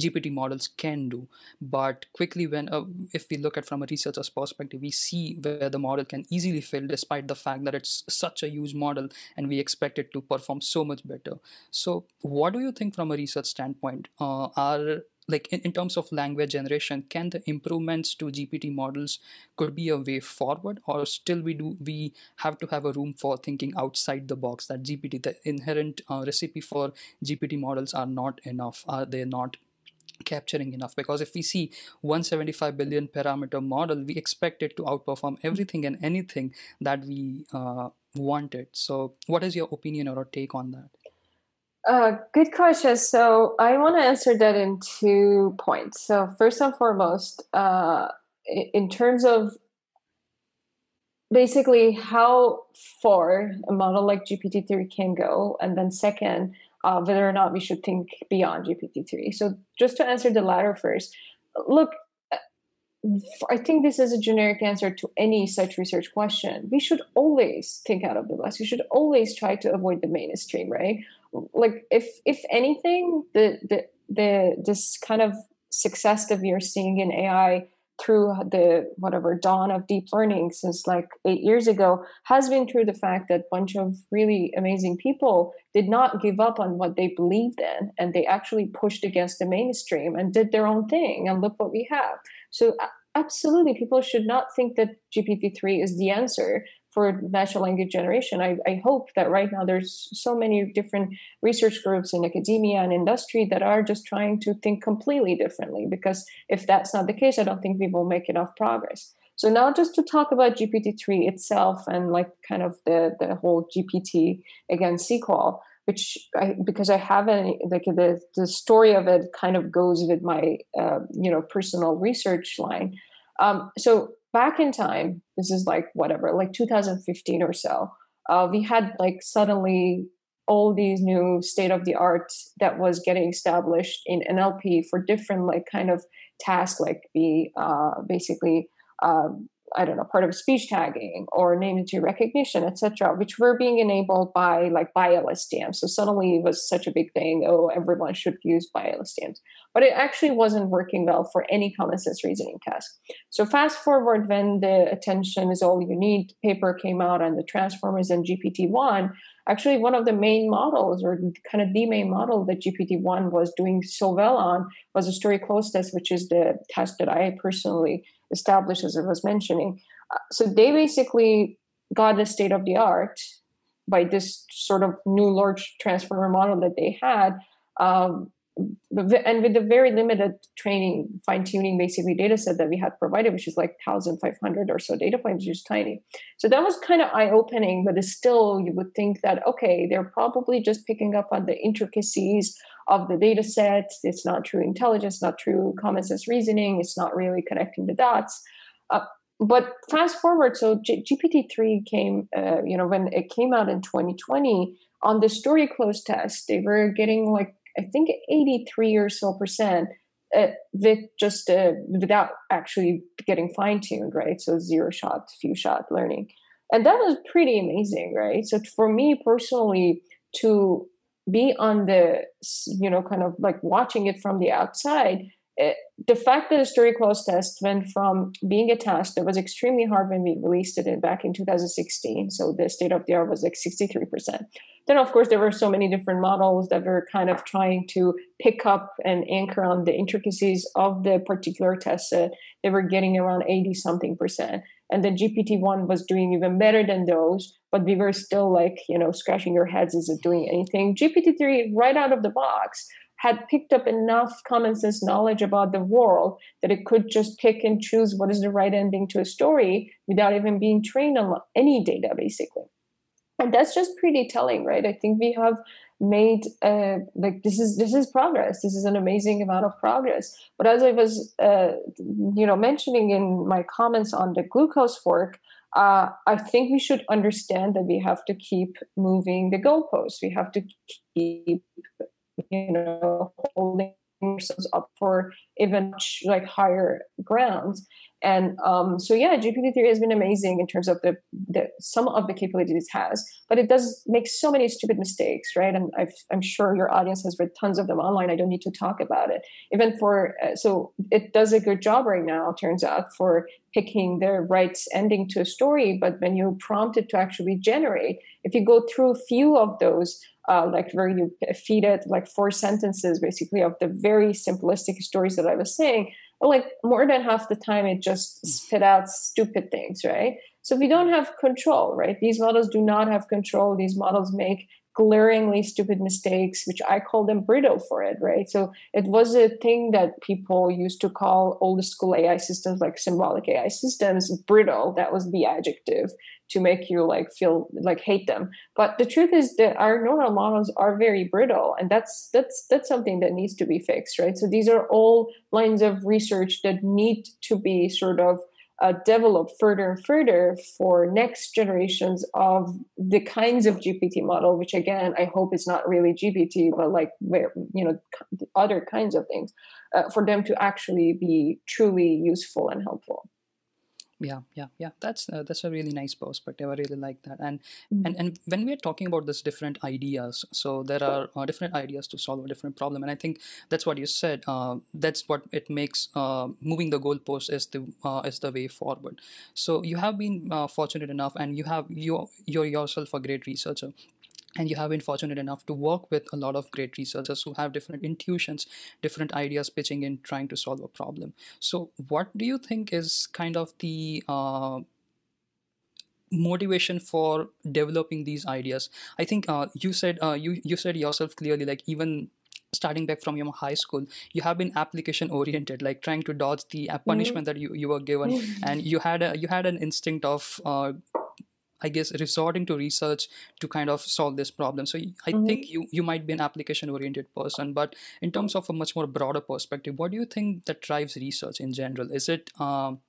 gpt models can do. But quickly when uh, if we look at from a researcher's perspective we see where the model can easily fail despite the fact that it's such a huge model and we expect it to perform so much better. So what do you think from a research standpoint? Uh, are like in, in terms of language generation can the improvements to gpt models could be a way forward or still we do we have to have a room for thinking outside the box that gpt the inherent uh, recipe for gpt models are not enough are they not capturing enough? Because if we see 175 billion parameter model we expect it to outperform everything and anything that we uh, wanted. So what is your opinion or take on that Uh, good question. So I want to answer that in two points. So first and foremost, uh, in terms of basically how far a model like GPT-3 can go, and then second, uh, whether or not we should think beyond GPT-3. So just to answer the latter first, look, uh, I think this is a generic answer to any such research question. We should always think out of the box. We should always try to avoid the mainstream, right? Like if if anything, the the the this kind of success that we are seeing in AI through the whatever dawn of deep learning since like eight years ago has been through the fact that a bunch of really amazing people did not give up on what they believed in and they actually pushed against the mainstream and did their own thing and look what we have. So absolutely people should not think that gpt-3 is the answer for natural language generation I, I hope that right now there's so many different research groups in academia and industry that are just trying to think completely differently because if that's not the case i don't think we will make enough progress. So now just to talk about gpt-3 itself and like kind of the, the whole gpt again sequel which I, because i haven't like the, the story of it kind of goes with my uh, you know personal research line. Um, so back in time this is like whatever like 2015 or so uh, we had like suddenly all these new state of the art that was getting established in NLP for different like kind of tasks, like the uh, basically um, I don't know part of speech tagging or name entity recognition, etc., which were being enabled by like BiLSTM. So suddenly it was such a big thing. Oh, everyone should use BiLSTMs, but it actually wasn't working well for any common sense reasoning task. So fast forward when the attention is all you need paper came out and the transformers and GPT one actually one of the main models or kind of the main model that gpt-1 was doing so well on was a Story Cloze Test which is the test that i personally established as i was mentioning. Uh, so they basically got the state of the art by this sort of new large transformer model that they had um, and with the very limited training fine tuning basically data set that we had provided which is like 1500 or so data points which is tiny. So that was kind of eye opening but it's still you would think that okay they're probably just picking up on the intricacies of the data set it's not true intelligence not true common sense reasoning it's not really connecting the dots uh, but fast forward so G- gpt-3 came uh, you know when it came out in 2020 on the Story Cloze Test they were getting like I think 83 or so percent uh, with just uh, without actually getting fine tuned, right? So zero shot, few shot learning. And that was pretty amazing, right? So for me personally, to be on the, you know, kind of like watching it from the outside, it, the fact that the Story Cloze Test went from being a task that was extremely hard when we released it in, back in 2016, so the state of the art was like 63%, then of course there were so many different models that were kind of trying to pick up and anchor on the intricacies of the particular test set. They were getting around 80 something percent and then gpt-1 was doing even better than those but we were still like you know scratching your heads is it doing anything? Gpt-3 right out of the box had picked up enough common sense knowledge about the world that it could just pick and choose what is the right ending to a story without even being trained on any data basically. And that's just pretty telling right? I think we have made uh, like this is this is progress. This is an amazing amount of progress. But as i was uh, you know mentioning in my comments on the GLUCOSE fork uh, I think we should understand that we have to keep moving the goalposts. We have to keep you know holding ourselves up for even much like higher grounds and um, so yeah gpt-3 has been amazing in terms of the, the some of the capabilities it has but it does make so many stupid mistakes right? And i am sure your audience has read tons of them online. I don't need to talk about it. Even for uh, so it does a good job right now turns out for picking the right ending to a story but when you prompt it to actually generate if you go through a few of those uh, like where you feed it like four sentences basically of the very simplistic stories that I was saying, like more than half the time it just hmm. spit out stupid things, right? So we don't have control, right? These models do not have control. These models make glaringly stupid mistakes, which I call them brittle for it, right? So it was a thing that people used to call old school AI systems, like symbolic AI systems, brittle. That was the adjective to make you like feel like hate them. But the truth is that our neural models are very brittle, and that's that's that's something that needs to be fixed, right? So these are all lines of research that need to be sort of uh, develop further and further for next generations of the kinds of GPT model, which again I hope is not really GPT, but like where you know other kinds of things, uh, for them to actually be truly useful and helpful yeah yeah yeah. That's uh, that's a really nice perspective. I really like that. And mm-hmm. and and when we're talking about this different ideas so there are uh, different ideas to solve a different problem. And i think that's what you said uh, that's what it makes uh, moving the goalpost is the uh, is the way forward. So you have been uh, fortunate enough and you have you you're yourself a great researcher and you have been fortunate enough to work with a lot of great researchers who have different intuitions different ideas pitching in trying to solve a problem so what do you think is kind of the uh, motivation for developing these ideas i think uh, you said uh, you you said yourself clearly like even starting back from your high school you have been application oriented like trying to dodge the uh, punishment mm-hmm. that you, you were given mm-hmm. and you had a you had an instinct of uh, I guess resorting to research to kind of solve this problem. So I mm-hmm. think you you might be an application oriented person, but in terms of a much more broader perspective, what do you think that drives research in general? Is it um,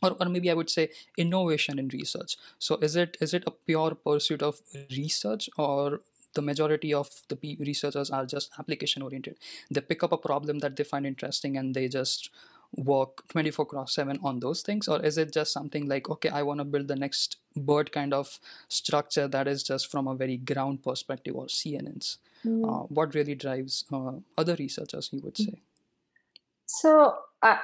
or, or maybe I would say innovation in research. So is it is it a pure pursuit of research or the majority of the researchers are just application oriented. They pick up a problem that they find interesting and they just work 24 cross 7 on those things? Or is it just something like okay i want to build the next BERT kind of structure that is just from a very ground perspective or cnn's mm. uh, what really drives uh, other researchers you would say? So I,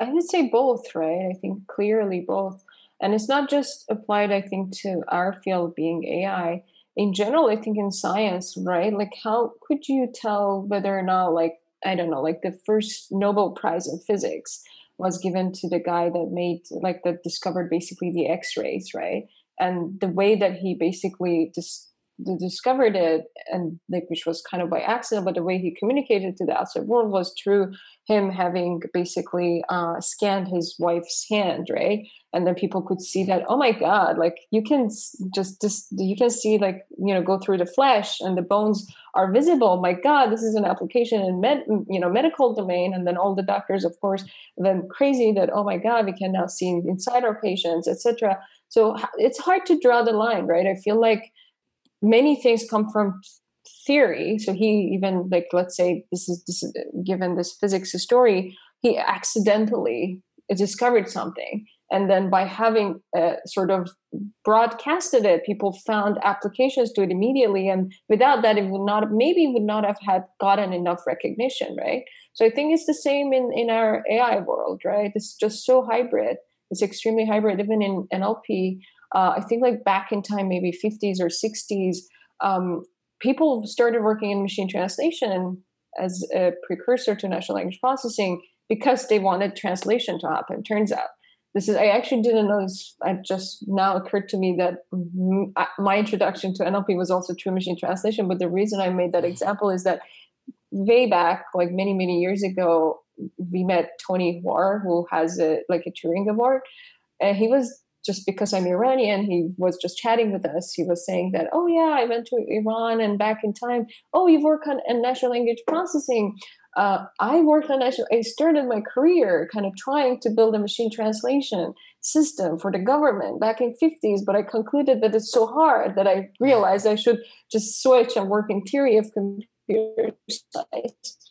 I would say both right? I think clearly both. And it's not just applied i think to our field being ai in general i think in science right? Like how could you tell whether or not like I don't know, like the first Nobel Prize in physics was given to the guy that made like that discovered basically the X-rays, right? And the way that he basically dis- discovered it, and like which was kind of by accident, but the way he communicated to the outside world was through him having basically uh, scanned his wife's hand, right? And then people could see that, oh my God, like you can just, just you can see like, you know, go through the flesh and the bones are visible. My God, this is an application in med, you know, medical domain. And then all the doctors, of course, then crazy that, oh my God, we can now see inside our patients, etc. So it's hard to draw the line, right? I feel like many things come from theory. So he even like let's say this is this is, given this physics story he accidentally discovered something. And then by having uh, sort of broadcasted it people found applications to it immediately. And without that it would not maybe would not have had gotten enough recognition right? So i think it's the same in in our ai world right? It's just so hybrid. It's extremely hybrid even in nlp uh, i think like back in time maybe 50s or 60s um, people started working in machine translation as a precursor to natural language processing because they wanted translation to happen. Turns out, this is I actually didn't know this. It just now occurred to me that my introduction to NLP was also through machine translation. But the reason I made that example is that way back, like many many years ago, we met Tony Hoare, who has a like a Turing Award, and he was just because I'm Iranian, he was just chatting with us. He was saying that, oh yeah, I went to Iran and back in time. Oh, you work on natural language processing. Uh, I worked on national. I started my career kind of trying to build a machine translation system for the government back in 50s, but I concluded that it's so hard that I realized I should just switch and work in theory of computer science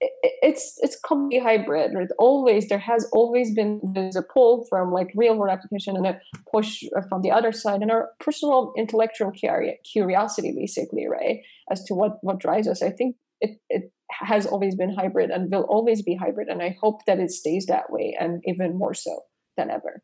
it's it's completely hybrid. Right? Always there has always been there's a pull from like real world application and a push from the other side, and our personal intellectual curiosity, basically, right, as to what what drives us. I think it it has always been hybrid and will always be hybrid, and I hope that it stays that way, and even more so than ever.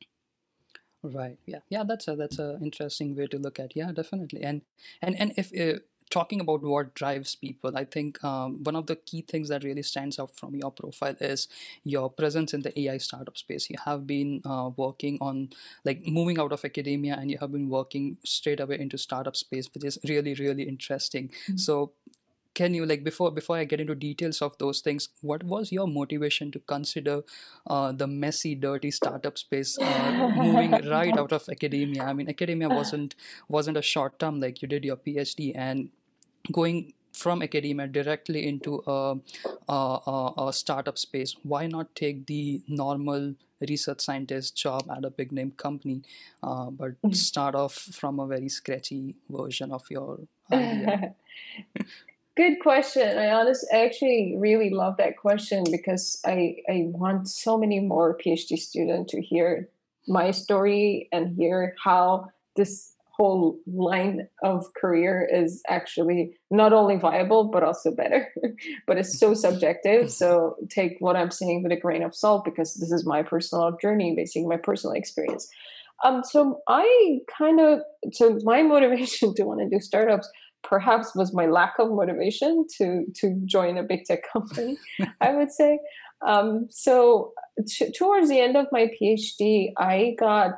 Right. Yeah. Yeah. That's a that's a interesting way to look at. Yeah, definitely. And and and if uh, talking about what drives people, I think um, one of the key things that really stands out from your profile is your presence in the AI startup space. You have been uh, working on like moving out of academia and you have been working straight away into startup space, which is really, really interesting. Mm-hmm. So can you like before before i get into details of those things what was your motivation to consider uh, the messy dirty startup space uh, moving right out of academia i mean academia wasn't wasn't a short term like you did your phd and going from academia directly into a, a, a, startup space why not take the normal research scientist job at a big name company uh, but mm-hmm. start off from a very scratchy version of your idea good question i honestly I actually really love that question because i i want so many more phd students to hear my story and hear how this whole line of career is actually not only viable but also better. But it's so subjective. So take what i'm saying with a grain of salt because this is my personal journey basically my personal experience. Um, so i kind of so my motivation to want to do startups perhaps was my lack of motivation to to join a big tech company i would say. Um, so t- towards the end of my phd i got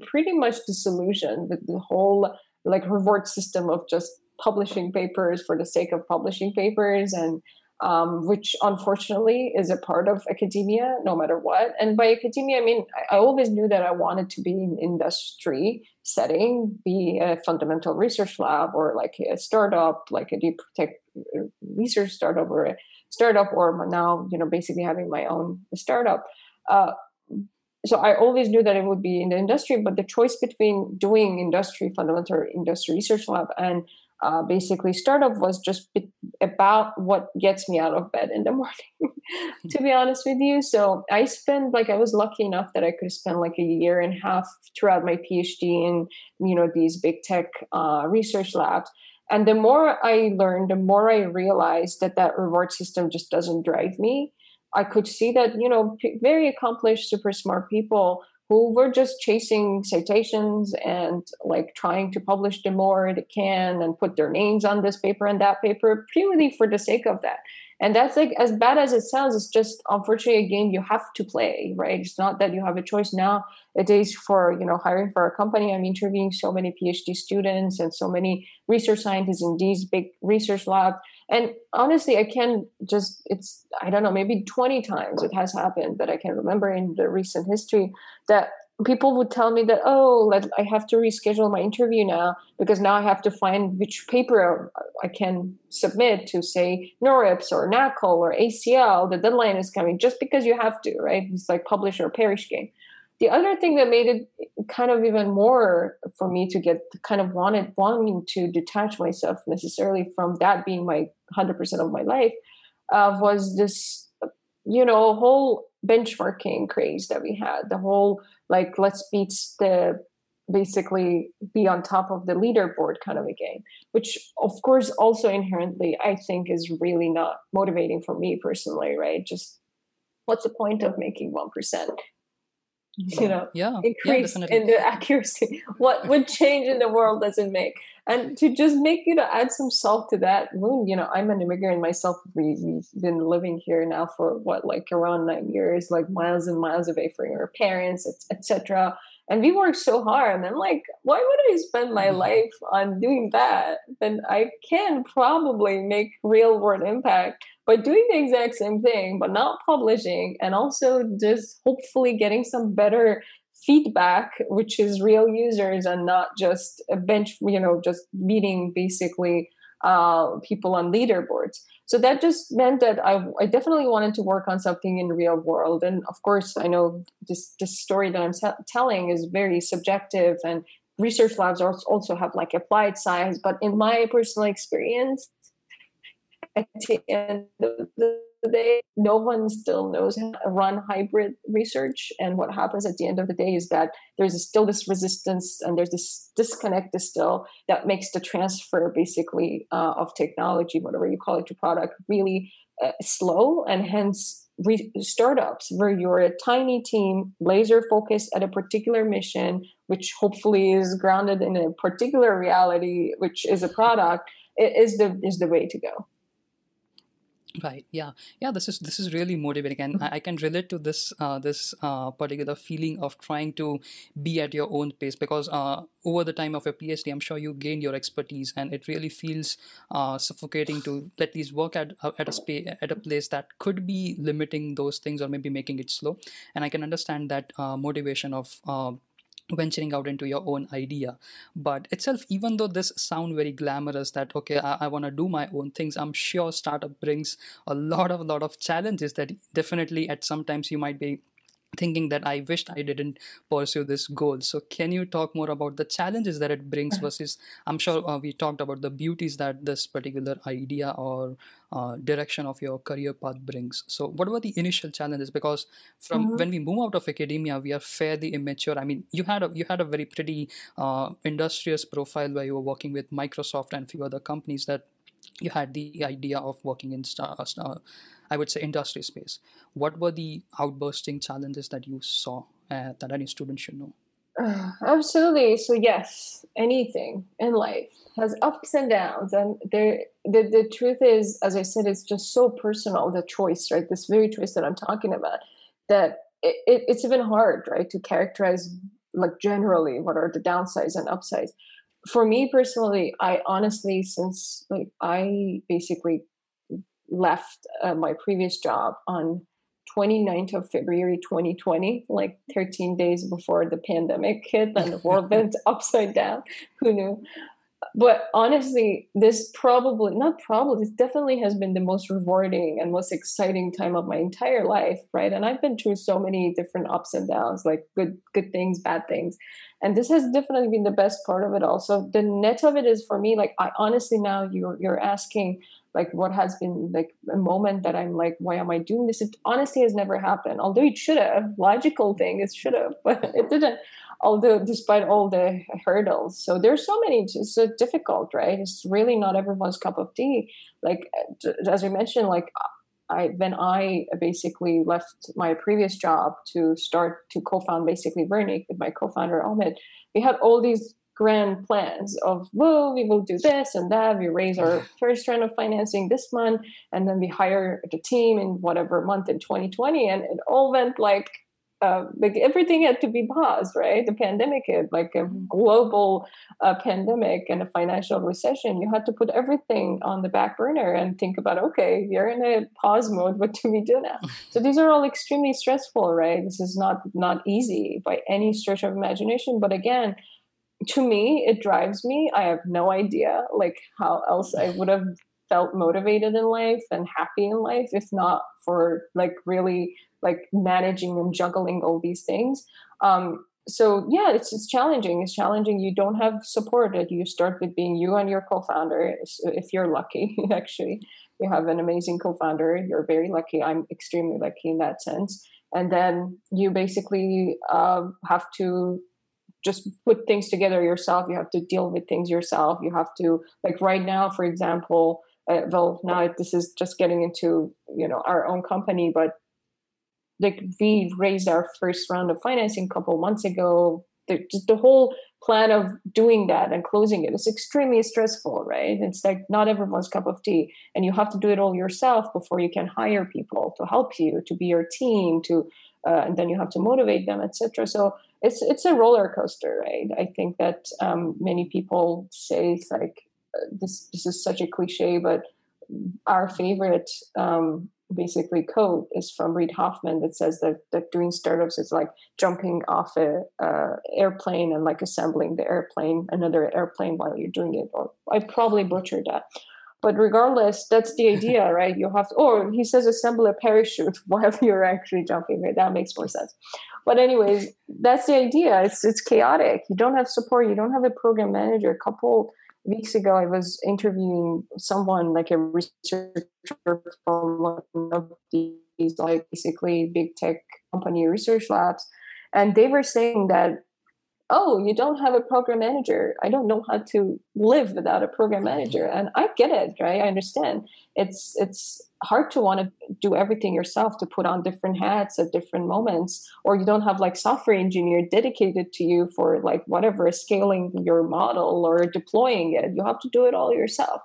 pretty much disillusioned with the whole like reward system of just publishing papers for the sake of publishing papers and um, which unfortunately is a part of academia no matter what. And by academia i mean I, I always knew that i wanted to be in industry setting be a fundamental research lab or like a startup like a deep tech uh, research startup or a startup or now you know basically having my own startup. Uh, so I always knew that it would be in the industry, but the choice between doing industry, fundamental industry research lab, and uh, basically startup was just about what gets me out of bed in the morning, to be honest with you. So I spent like I was lucky enough that I could spend like a year and a half throughout my PhD in you know these big tech uh, research labs. And the more I learned, the more I realized that that reward system just doesn't drive me. I could see that, you know, p- very accomplished, super smart people who were just chasing citations and like trying to publish the more they can and put their names on this paper and that paper purely for the sake of that. And that's like as bad as it sounds, it's just unfortunately a game you have to play, right? It's not that you have a choice now. It is for, you know, hiring for a company. I'm interviewing so many PhD students and so many research scientists in these big research labs and honestly, I can just, it's, I don't know, maybe 20 times it has happened that I can remember in the recent history that people would tell me that, oh, I have to reschedule my interview now because now I have to find which paper I can submit to, say, NeurIPS or NAACL or ACL. The deadline is coming just because you have to, right? It's like publish or perish game. The other thing that made it kind of even more for me to get kind of wanted wanting to detach myself necessarily from that being my 100% of my life uh, was this you know whole benchmarking craze that we had the whole like let's beat the basically be on top of the leaderboard kind of a game which of course also inherently i think is really not motivating for me personally right? Just what's the point of making 1% you know yeah increase yeah, in the accuracy. What would change in the world does it make? And to just make you know add some salt to that wound you know i'm an immigrant myself. We, we've been living here now for what like around nine years like miles and miles away from your parents etc and we work so hard and i'm like why would i spend my mm-hmm. life on doing that? Then i can probably make real world impact by doing the exact same thing but not publishing and also just hopefully getting some better feedback which is real users and not just a bench you know just meeting basically uh, people on leaderboards. So that just meant that I, I definitely wanted to work on something in real world. And of course i know this this story that i'm t- telling is very subjective and research labs also have like applied science. But in my personal experience at the end of the day, no one still knows how to run hybrid research. And what happens at the end of the day is that there's still this resistance and there's this disconnect still that makes the transfer basically uh, of technology, whatever you call it, to product, really uh, slow. And hence, re- startups where you're a tiny team, laser focused at a particular mission, which hopefully is grounded in a particular reality, which is a product, is the is the way to go right yeah. Yeah this is this is really motivating and i, can relate to this uh, this uh, particular feeling of trying to be at your own pace because uh, over the time of your phd i'm sure you gain your expertise and it really feels uh, suffocating to at least work at, uh, at a space at a place that could be limiting those things or maybe making it slow. And i can understand that uh, motivation of venturing out into your own idea. But itself even though this sound very glamorous that okay i, I want to do my own things i'm sure startup brings a lot of lot of challenges that definitely at sometimes you might be thinking that I wished I didn't pursue this goal. So, can you talk more about the challenges that it brings versus? I'm sure uh, we talked about the beauties that this particular idea or uh, direction of your career path brings. So, what were the initial challenges? Because from mm-hmm. when we move out of academia, we are fairly immature. I mean, you had a you had a very pretty uh, industrious profile where you were working with Microsoft and few other companies that you had the idea of working in star, star I would say industry space. What were the outbursting challenges that you saw uh, that any student should know? Uh, absolutely. So yes, anything in life has ups and downs, and there the the truth is, as I said, it's just so personal. The choice, right? This very choice that I'm talking about, that it, it, it's even hard, right, to characterize like generally what are the downsides and upsides. For me personally, I honestly, since like I basically left uh, my previous job on 29th of February 2020, like 13 days before the pandemic hit and the world went upside down. Who knew? But honestly, this probably, not probably, this definitely has been the most rewarding and most exciting time of my entire life, right? And I've been through so many different ups and downs, like good, good things, bad things. And this has definitely been the best part of it all. So The net of it is for me, like I honestly now you're you're asking like what has been like a moment that i'm like why am i doing this? It honestly has never happened. Although it should have logical thing it should have but it didn't. Although despite all the hurdles. So there's so many it's so difficult right? It's really not everyone's cup of tea. Like as i mentioned like I when I basically left my previous job to start to co-found basically Verneek with my co-founder Ahmed, we had all these grand plans of well we will do this and that. We raise our first round of financing this month and then we hire the team in whatever month in 2020 and it all went like uh, like everything had to be paused right? The pandemic hit like a global uh, pandemic and a financial recession. You had to put everything on the back burner and think about okay you're in a pause mode. What do we do now? So these are all extremely stressful right? This is not not easy by any stretch of imagination but again to me it drives me. I have no idea like how else i would have felt motivated in life and happy in life if not for like really like managing and juggling all these things. Um so yeah it's it's challenging. It's challenging. You don't have support. You start with being you and your co-founder. If you're lucky actually. You have an amazing co-founder. You're very lucky. I'm extremely lucky in that sense. And then you basically uh, have to just put things together yourself. You have to deal with things yourself. You have to like right now, for example. Uh, well, now this is just getting into you know our own company, but like we raised our first round of financing a couple months ago the, the whole plan of doing that and closing it is extremely stressful right it's like not everyone's cup of tea and you have to do it all yourself before you can hire people to help you to be your team to uh, and then you have to motivate them etc so it's it's a roller coaster right? I think that um, many people say it's like uh, this this is such a cliche but our favorite um, basically code is from Reid Hoffman that says that that doing startups is like jumping off a uh, airplane and like assembling the airplane another airplane while you're doing it. Or I probably butchered that, but regardless, that's the idea, right? You have to, or he says assemble a parachute while you're actually jumping. Right? That makes more sense. But anyways, that's the idea. It's it's chaotic. You don't have support. You don't have a program manager. A couple weeks ago, I was interviewing someone like a researcher from one of these like basically big tech company research labs, and they were saying that oh you don't have a program manager. I don't know how to live without a program manager. And i get it right? I understand. It's it's hard to want to do everything yourself to put on different hats at different moments or you don't have like software engineer dedicated to you for like whatever scaling your model or deploying it. You have to do it all yourself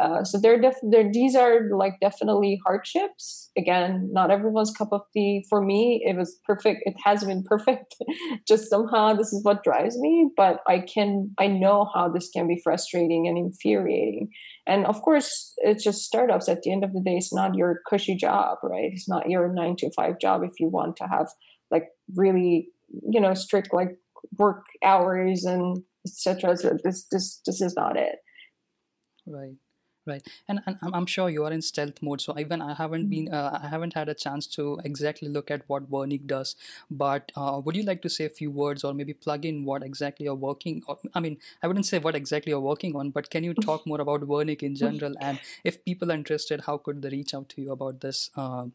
uh, so def- these are like definitely hardships. Again, not everyone's cup of tea. For me, it was perfect. It has been perfect. Just somehow this is what drives me. But I can I know how this can be frustrating and infuriating. And of course, it's just startups. At the end of the day, it's not your cushy job, right? It's not your nine to five job. If you want to have like really you know strict like work hours and etc. So this this this is not it. Right right. And, and i'm sure you are in stealth mode so even i haven't been uh, i haven't had a chance to exactly look at what Verneek does. But uh, would you like to say a few words or maybe plug in what exactly you're working on i mean i wouldn't say what exactly you're working on but can you talk more about Verneek in general? And if people are interested how could they reach out to you about this uh,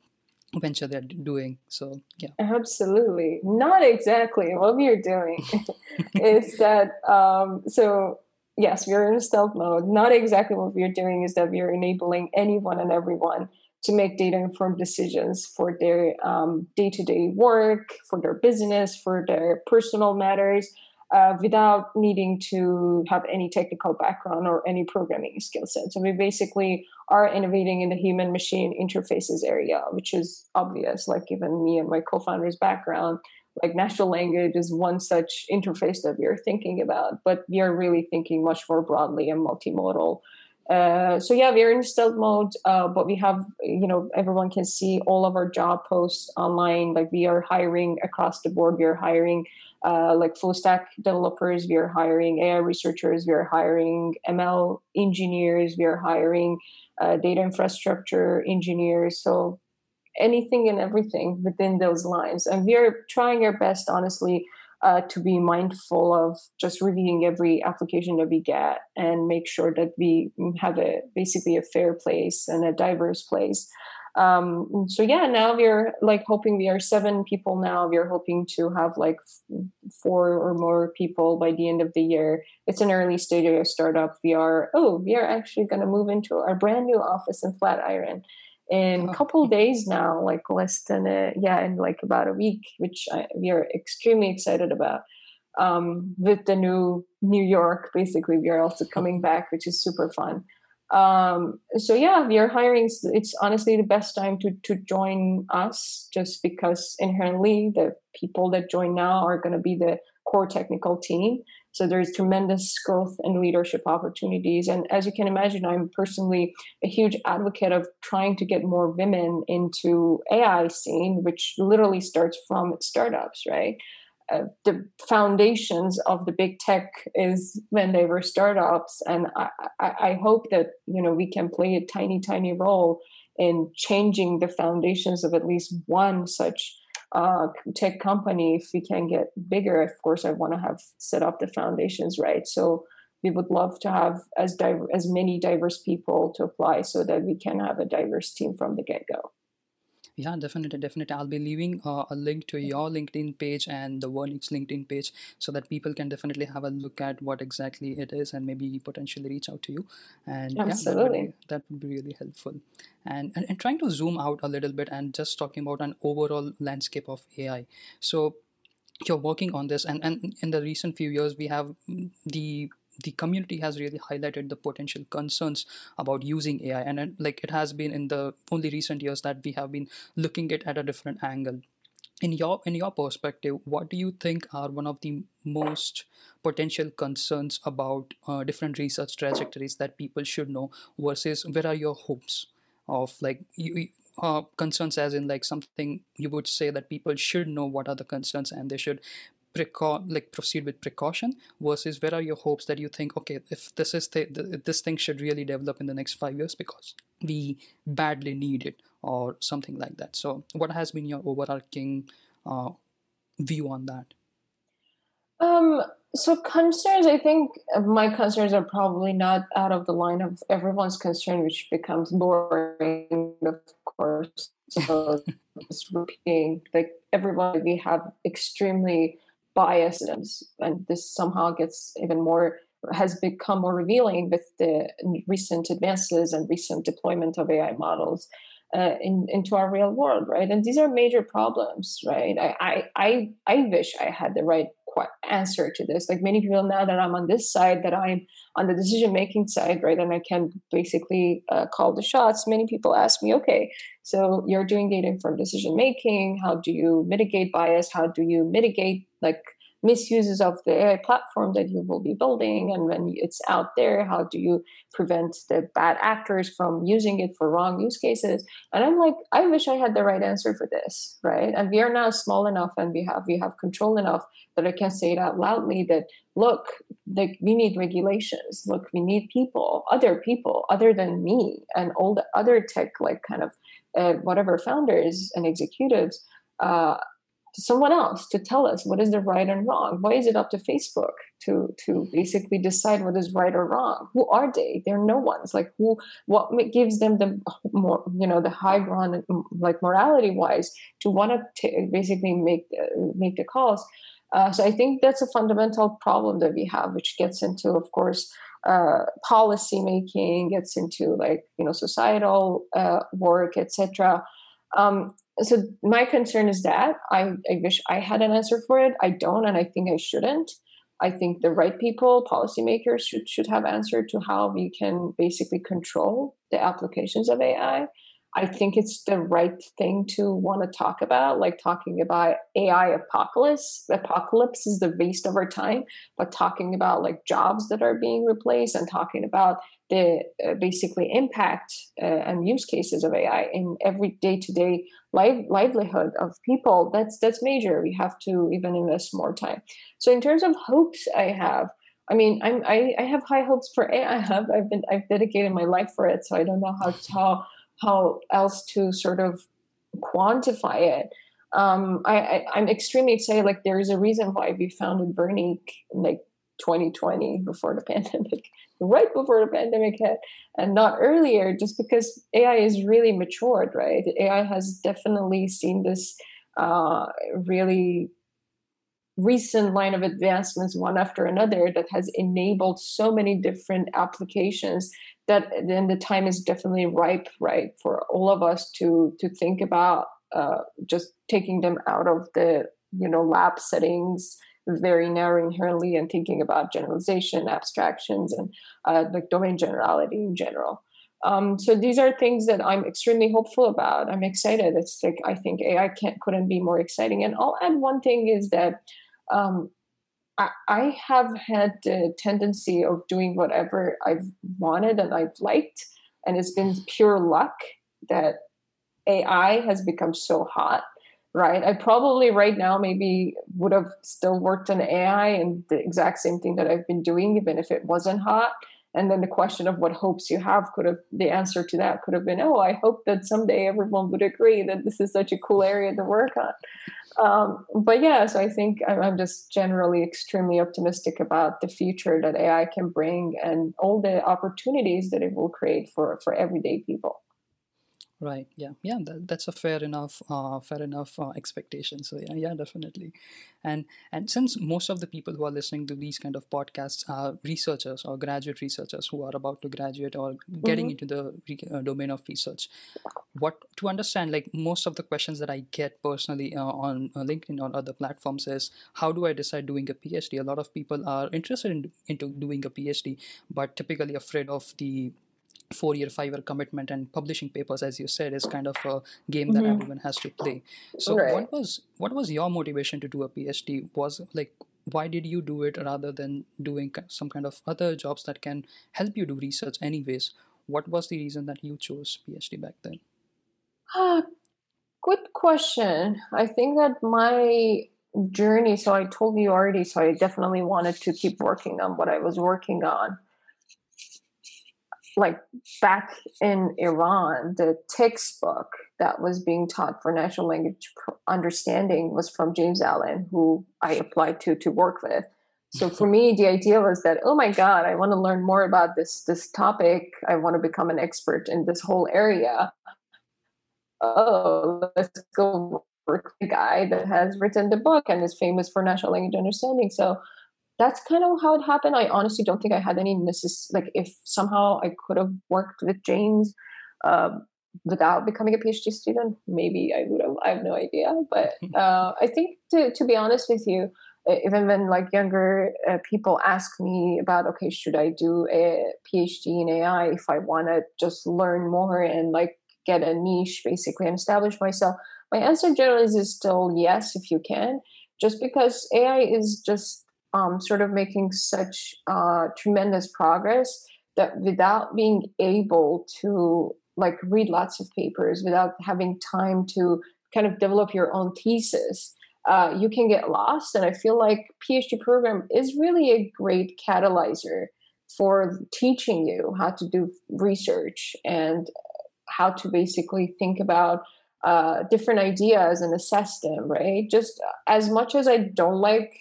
venture they're doing? So yeah. Absolutely. Not exactly. What we're doing is that um, so yes, we're in stealth mode. Not exactly what we're doing is that we're enabling anyone and everyone to make data informed decisions for their day to day work, for their business, for their personal matters, uh, without needing to have any technical background or any programming skill set. So we basically are innovating in the human machine interfaces area, which is obvious, like given me and my co founder's background like natural language is one such interface that we are thinking about, but we are really thinking much more broadly and multimodal. Uh, so yeah, we're in stealth mode, uh, but we have, you know, everyone can see all of our job posts online. Like we are hiring across the board. We are hiring uh, like full stack developers. We are hiring AI researchers. We are hiring ML engineers. We are hiring uh, data infrastructure engineers. So anything and everything within those lines. And we are trying our best, honestly, uh, to be mindful of just reviewing every application that we get and make sure that we have a basically a fair place and a diverse place. Um, so yeah, now we're like hoping we are seven people now. We're hoping to have like four or more people by the end of the year. It's an early stage of a startup. We are oh, we are actually going to move into our brand new office in Flatiron in a oh. couple days now, like less than a yeah, in like about a week, which I, we are extremely excited about. Um, with the new New York, basically, we are also coming back, which is super fun. Um, so yeah, we are hiring. It's honestly the best time to to join us, just because inherently the people that join now are going to be the core technical team. So there's tremendous growth and leadership opportunities. And as you can imagine, I'm personally a huge advocate of trying to get more women into AI scene, which literally starts from startups, right? Uh, the foundations of the big tech is when they were startups, and I, I, I hope that you know we can play a tiny, tiny role in changing the foundations of at least one such uh, tech company, if we can get bigger, of course, I want to have set up the foundations right. So we would love to have as diver- as many diverse people to apply, so that we can have a diverse team from the get go. Yeah, definitely, definitely. I'll be leaving uh, a link to your LinkedIn page and the Verneek's LinkedIn page so that people can definitely have a look at what exactly it is and maybe potentially reach out to you. And Absolutely. yeah, that would be, that would be really helpful. And, and and trying to zoom out a little bit and just talking about an overall landscape of AI. So you're working on this and, and in the recent few years we have the the community has really highlighted the potential concerns about using AI, and like it has been in the only recent years that we have been looking at at a different angle. In your in your perspective, what do you think are one of the most potential concerns about uh, different research trajectories that people should know versus where are your hopes of like you, uh, concerns as in like something you would say that people should know what are the concerns and they should precau- like proceed with precaution versus where are your hopes that you think okay if this is th- this thing should really develop in the next five years because we badly need it or something like that. So what has been your overarching uh, view on that? Um so concerns i think my concerns are probably not out of the line of everyone's concern which becomes boring of course. So just repeating like everybody we have extremely biases, and this somehow gets even more has become more revealing with the recent advances and recent deployment of AI models uh, in, into our real world, right? And these are major problems, right? I, I, I, I wish I had the right answer to this. Like many people now that I'm on this side, that I'm on the decision making side, right? And I can basically uh, call the shots. Many people ask me, okay, so you're doing data informed decision making. How do you mitigate bias? How do you mitigate like misuses of the AI platform that you will be building. And when it's out there, how do you prevent the bad actors from using it for wrong use cases? And I'm like, I wish I had the right answer for this, right? And we are now small enough and we have we have control enough that I can say it out loudly that look, like we need regulations. Look, we need people, other people, other than me and all the other tech like kind of uh, whatever founders and executives. Uh, to someone else to tell us what is the right and wrong. Why is it up to Facebook to to basically decide what is right or wrong? Who are they? They're no ones. Like who? What gives them the more you know the high ground like morality wise to want to basically make the, make the calls. Uh, so I think that's a fundamental problem that we have, which gets into, of course, uh, policy making, gets into like you know societal uh, work, etc. Um, so my concern is that I, I wish I had an answer for it. I don't, and I think I shouldn't. I think the right people, policymakers, should should have answer to how we can basically control the applications of AI. I think it's the right thing to want to talk about, like talking about AI apocalypse. Apocalypse is the waste of our time, but talking about like jobs that are being replaced and talking about the uh, basically impact uh, and use cases of AI in every day to day livelihood of people. That's that's major. We have to even invest more time. So in terms of hopes, I have. I mean, I'm, I, I have high hopes for AI. Have I've been I've dedicated my life for it, so I don't know how how how else to sort of quantify it. Um, I, I am extremely excited. Like there is a reason why we founded Verneek like 2020 before the pandemic, right before the pandemic hit, and not earlier, just because AI is really matured, right? AI has definitely seen this uh, really recent line of advancements one after another that has enabled so many different applications that then the time is definitely ripe right for all of us to to think about uh, just taking them out of the you know lab settings very narrow inherently and thinking about generalization abstractions and uh, like domain generality in general um, so these are things that I'm extremely hopeful about. I'm excited. It's like I think AI can't couldn't be more exciting. And I'll add one thing is that um, I, I have had the tendency of doing whatever I've wanted and I've liked, and it's been pure luck that AI has become so hot. Right, I probably right now maybe would have still worked in AI and the exact same thing that I've been doing, even if it wasn't hot. And then the question of what hopes you have could have the answer to that could have been oh i hope that someday everyone would agree that this is such a cool area to work on. Um, but yeah so i think i'm just generally extremely optimistic about the future that ai can bring and all the opportunities that it will create for for everyday people Right. Yeah. Yeah. That, that's a fair enough, uh, fair enough uh, expectation. So yeah, yeah, definitely. And and since most of the people who are listening to these kind of podcasts are researchers or graduate researchers who are about to graduate or getting hmm into the re- uh, domain of research, what to understand like most of the questions that I get personally uh, on uh, LinkedIn or other platforms is how do I decide doing a PhD? A lot of people are interested in into doing a PhD, but typically afraid of the four year five year commitment and publishing papers as you said is kind of a game that hmm everyone has to play so Right. what was what was your motivation to do a phd was like why did you do it rather than doing some kind of other jobs that can help you do research anyways what was the reason that you chose phd back then Ah, Good question. I think that my journey, so I told you already, so I definitely wanted to keep working on what I was working on. Like back in Iran, the textbook that was being taught for natural language understanding was from James Allen, who I applied to to work with. So for me, the idea was that, oh my God, I want to learn more about this this topic. I want to become an expert in this whole area oh, let's go work with the guy that has written the book and is famous for natural language understanding. So that's kind of how it happened. I honestly don't think I had any necess- like if somehow I could have worked with James um, without becoming a PhD student, maybe I would have. I have no idea. But uh, I think to to be honest with you, even when like younger uh, people ask me about okay, should I do a PhD in AI if I want to just learn more and like get a niche basically and establish myself? My answer generally is still yes if you can, just because AI is just um, sort of making such uh, tremendous progress that without being able to like read lots of papers, without having time to kind of develop your own thesis, uh, you can get lost. And I feel like PhD program is really a great catalyzer for teaching you how to do research and how to basically think about uh, different ideas and assess them, right? Just as much as I don't like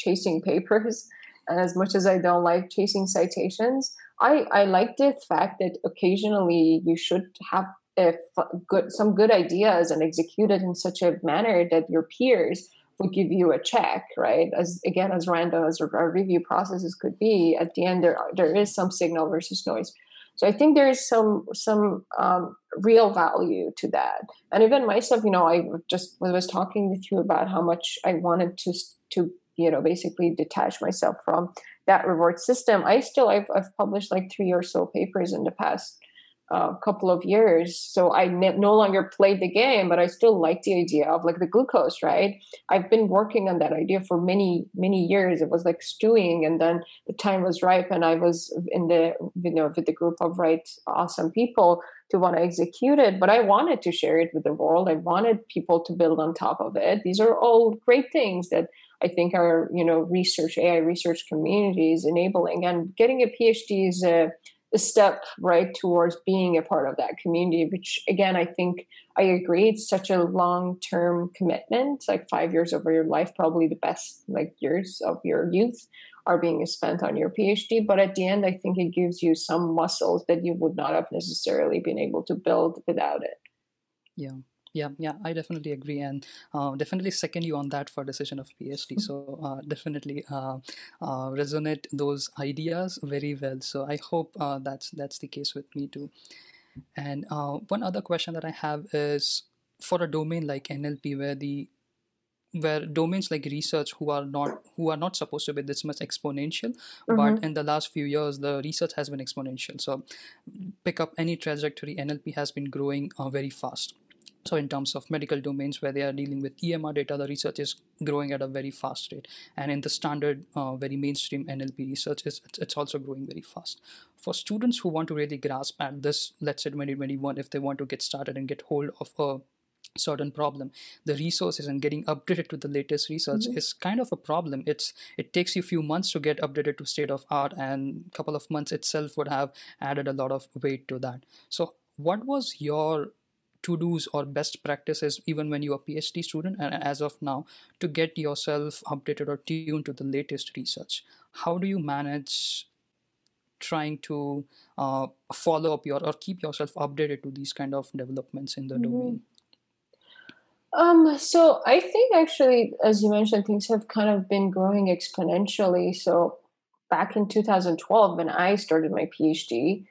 chasing papers and as much as I don't like chasing citations, I, I like the fact that occasionally you should have a good some good ideas and execute it in such a manner that your peers would give you a check, right? As again, as random as our review processes could be, at the end there there is some signal versus noise. So I think there is some some um, real value to that. And even myself, you know, I just was talking with you about how much I wanted to to you know basically detach myself from that reward system. I still I've I've published like three or so papers in the past uh, couple of years. So I no longer played the game, but I still like the idea of like the GLUCOSE, right? I've been working on that idea for many, many years. It was like stewing, and then the time was ripe, and I was in the, you know, with the group of right, awesome people to want to execute it. But I wanted to share it with the world. I wanted people to build on top of it. These are all great things that I think our, you know, research AI research community is enabling, and getting a PhD is a a step right towards being a part of that community which again i think i agree it's such a long term commitment like five years over your life probably the best like years of your youth are being spent on your phd but at the end i think it gives you some muscles that you would not have necessarily been able to build without it. Yeah yeah yeah i definitely agree and uh, definitely second you on that for decision of phd so uh, definitely uh, uh, resonate those ideas very well. So i hope uh, that's that's the case with me too. And uh, one other question that i have is for a domain like nlp where the where domains like research who are not who are not supposed to be this much exponential Mhm. but in the last few years the research has been exponential. So pick up any trajectory nlp has been growing uh, very fast so in terms of medical domains where they are dealing with emr data the research is growing at a very fast rate. And in the standard uh, very mainstream nlp research is it's, also growing very fast. For students who want to really grasp at this let's say 2021 if they want to get started and get hold of a certain problem the resources and getting updated to the latest research Mhm. is kind of a problem. It's it takes you a few months to get updated to state of art and a couple of months itself would have added a lot of weight to that. So what was your to do's or best practices even when you are a phd student and as of now to get yourself updated or tuned to the latest research how do you manage trying to uh, follow up your or keep yourself updated to these kind of developments in the mm-hmm. domain um, so I think actually, as you mentioned, things have kind of been growing exponentially. So back in 2012, when I started my PhD,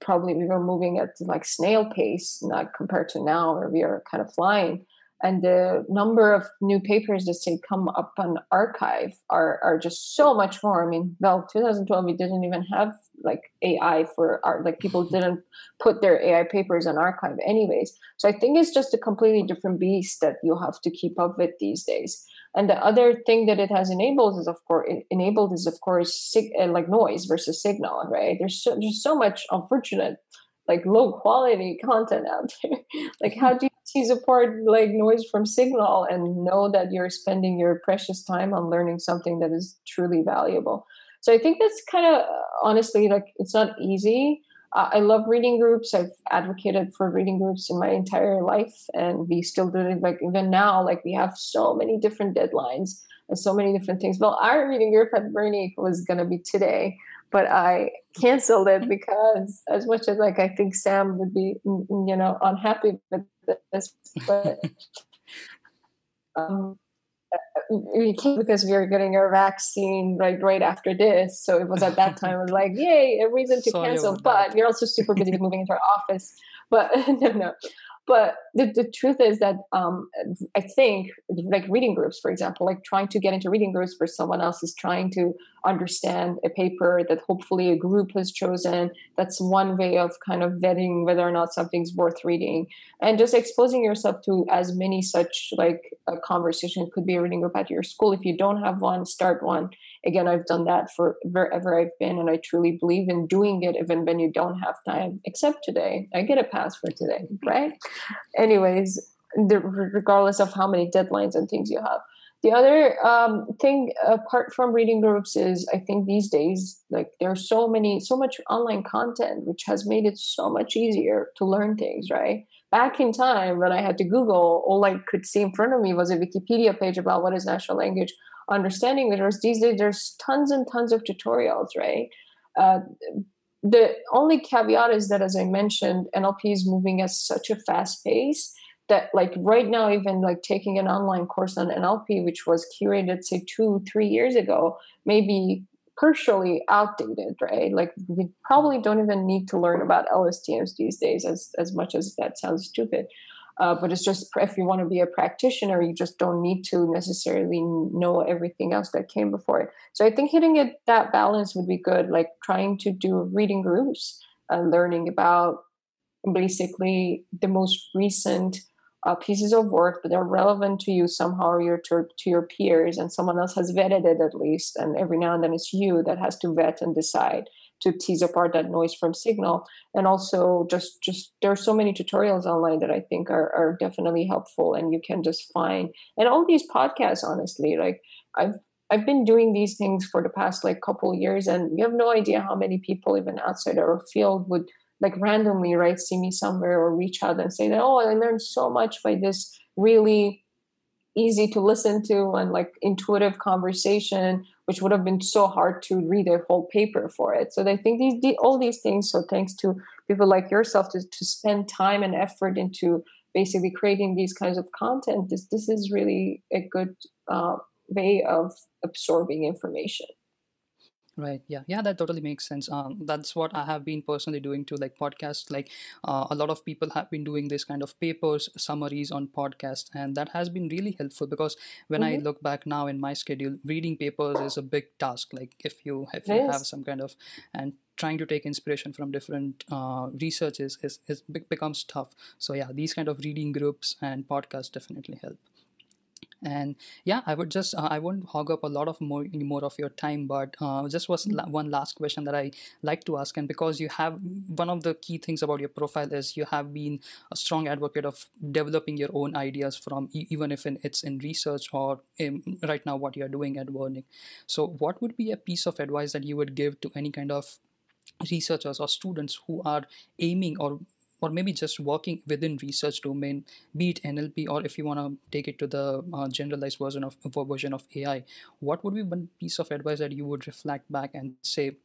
probably we were moving at like snail pace, not compared to now where we are kind of flying and the number of new papers that say come up on arXiv are, are just so much more. I mean well 2012 we didn't even have like ai for art. Like people didn't put their ai papers on arXiv anyways. So i think it's just a completely different beast that you have to keep up with these days. And the other thing that it has enabled is of course enabled is of course sig- uh, like noise versus signal right? There's so, there's so much unfortunate like low quality content out there. Like how do you tease apart like noise from signal and know that you're spending your precious time on learning something that is truly valuable? So i think that's kind of honestly like it's not easy. Uh, i love reading groups. I've advocated for reading groups in my entire life and we still do it like even now like we have so many different deadlines and so many different things. Well our reading group at Verneek was going to be today but I canceled it because as much as like I think Sam would be you know unhappy with this, but um, we can't because we are getting our vaccine right right after this. So it was at that time it was like, yay, a reason to Sorry cancel. But you're also super busy moving into our office. But no, no. But the, the truth is that um, I think, like reading groups, for example, like trying to get into reading groups where someone else is trying to understand a paper that hopefully a group has chosen. That's one way of kind of vetting whether or not something's worth reading. And just exposing yourself to as many such like a conversation could be a reading group at your school. If you don't have one, start one again i've done that for wherever i've been and i truly believe in doing it even when you don't have time except today i get a pass for today right anyways the, regardless of how many deadlines and things you have the other um, thing apart from reading groups is i think these days like there's so many so much online content which has made it so much easier to learn things right? Back in time when i had to google all i could see in front of me was a wikipedia page about what is natural language understanding leaders these days there's tons and tons of tutorials right? Uh, the only caveat is that as i mentioned nlp is moving at such a fast pace that like right now even like taking an online course on nlp which was curated say two three years ago maybe partially outdated right like we probably don't even need to learn about lstms these days as as much as that sounds stupid uh, but it's just if you want to be a practitioner, you just don't need to necessarily know everything else that came before it. So I think hitting it that balance would be good, like trying to do reading groups and learning about basically the most recent uh, pieces of work that are relevant to you somehow or your to your peers and someone else has vetted it at least. And every now and then it's you that has to vet and decide to tease apart that noise from signal. And also just just there are so many tutorials online that i think are, are definitely helpful and you can just find and all these podcasts honestly like i've I've been doing these things for the past like couple years, and you have no idea how many people, even outside our field, would like randomly right see me somewhere or reach out and say that oh I learned so much by this really easy to listen to and like intuitive conversation which would have been so hard to read a whole paper for it. So I think these, all these things. So thanks to people like yourself to, to spend time and effort into basically creating these kinds of content. This this is really a good uh, way of absorbing information. Right. Yeah. Yeah. That totally makes sense. Um, that's what I have been personally doing to like podcasts. Like uh, a lot of people have been doing this kind of papers, summaries on podcasts, and that has been really helpful because when mm-hmm. I look back now in my schedule, reading papers is a big task. Like if you if you have some kind of and trying to take inspiration from different uh, researches is, is becomes tough. So yeah, these kind of reading groups and podcasts definitely help and yeah i would just uh, i won't hog up a lot of more more of your time but uh, just was la- one last question that i like to ask. And because you have one of the key things about your profile is you have been a strong advocate of developing your own ideas from even if in, it's in research or in, right now what you're doing at Verneek so what would be a piece of advice that you would give to any kind of researchers or students who are aiming or or maybe just working within research domain be it nlp or if you want to take it to the uh, generalized version of version of ai what would be one piece of advice that you would reflect back and say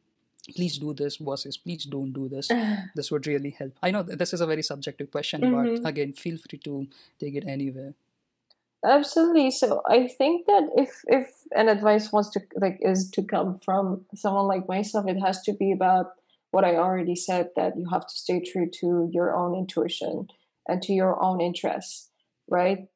please do this versus please don't do this. This would really help. I know this is a very subjective question mm-hmm. but again feel free to take it anywhere. Absolutely. So i think that if if an advice wants to like is to come from someone like myself it has to be about what i already said that you have to stay true to your own intuition and to your own interests right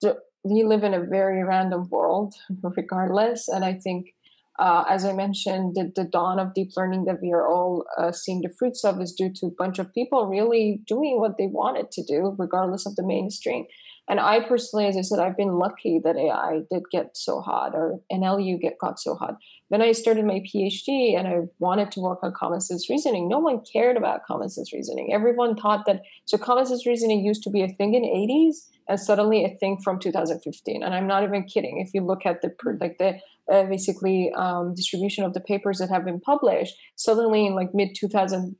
we live in a very random world regardless and i think uh, as I mentioned, the, the, dawn of deep learning that we are all uh, seeing the fruits of is due to a bunch of people really doing what they wanted to do, regardless of the mainstream. And I personally, as I said, I've been lucky that AI did get so hot or NLU get got so hot. When I started my PhD and I wanted to work on common sense reasoning, no one cared about common sense reasoning. Everyone thought that so common sense reasoning used to be a thing in 80s and suddenly a thing from 2015. And I'm not even kidding. If you look at the like the uh, basically um, distribution of the papers that have been published, suddenly in like mid 2000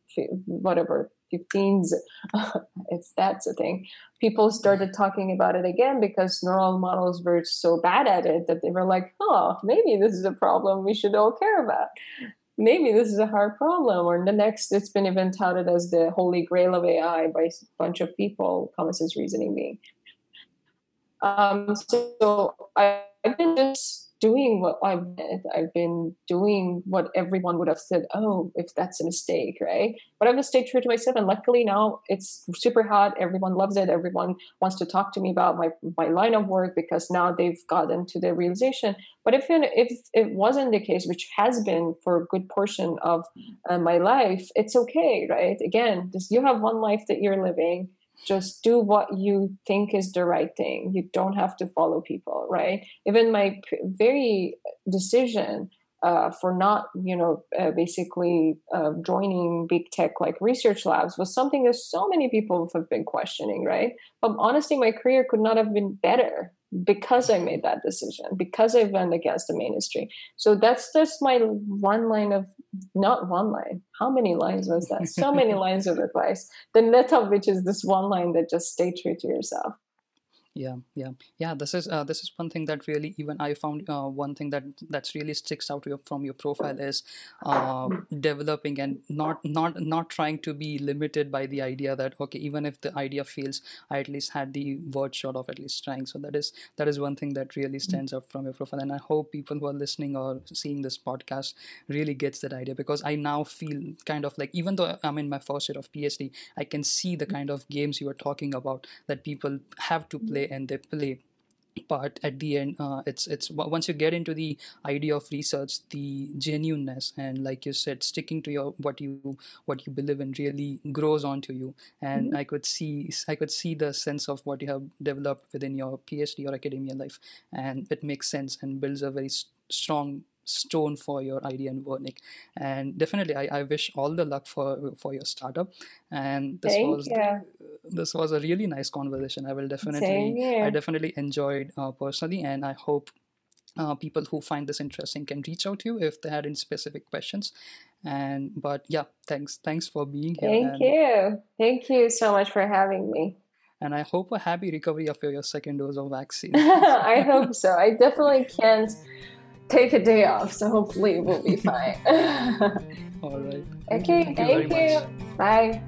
whatever 15s, if that's a thing, people started talking about it again because neural models were so bad at it that they were like, oh, maybe this is a problem we should all care about. Maybe this is a hard problem. Or the next, it's been even touted as the holy grail of AI by a bunch of people, common sense reasoning being. Um, so just doing what I've I've been doing what everyone would have said, oh, if that's a mistake, right? But I've just stayed true to myself, and luckily now it's super hot. Everyone loves it. Everyone wants to talk to me about my my line of work because now they've gotten to the realization. But if if it wasn't the case, which has been for a good portion of uh, my life, it's okay, right? Again, just you have one life that you're living just do what you think is the right thing. You don't have to follow people right? Even my very decision uh, for not you know uh, basically uh, joining big tech like research labs was something that so many people have been questioning right? But honestly my career could not have been better because I made that decision, because I went against the mainstream. So that's just my one line of not one line. How many lines was that? So many lines of advice. The net of which is this one line that just stay true to yourself yeah yeah. Yeah this is uh, this is one thing that really even i found uh, one thing that that's really sticks out your, from your profile is uh, developing and not not not trying to be limited by the idea that okay even if the idea fails i at least had the word shot of at least trying. So that is that is one thing that really stands out from your profile. And i hope people who are listening or seeing this podcast really gets that idea because i now feel kind of like even though i'm in my first year of phd i can see the kind of games you are talking about that people have to play and they play part at the end uh, it's it's once you get into the idea of research the genuineness and like you said sticking to your what you what you believe in really grows onto you and mm-hmm. i could see i could see the sense of what you have developed within your phd or academia life and it makes sense and builds a very strong stone for your idea and Verneek. And definitely, I, I wish all the luck for for your startup. And this Thank was you. this was a really nice conversation. I will definitely I definitely enjoyed uh, personally, and I hope. Uh, people who find this interesting can reach out to you if they had any specific questions and but yeah thanks thanks for being here thank you thank you so much for having me and I hope a happy recovery after your second dose of vaccine. I hope so. I definitely can't take a day off, so hopefully we'll be fine. All right. Okay, thank, thank you. you. Bye.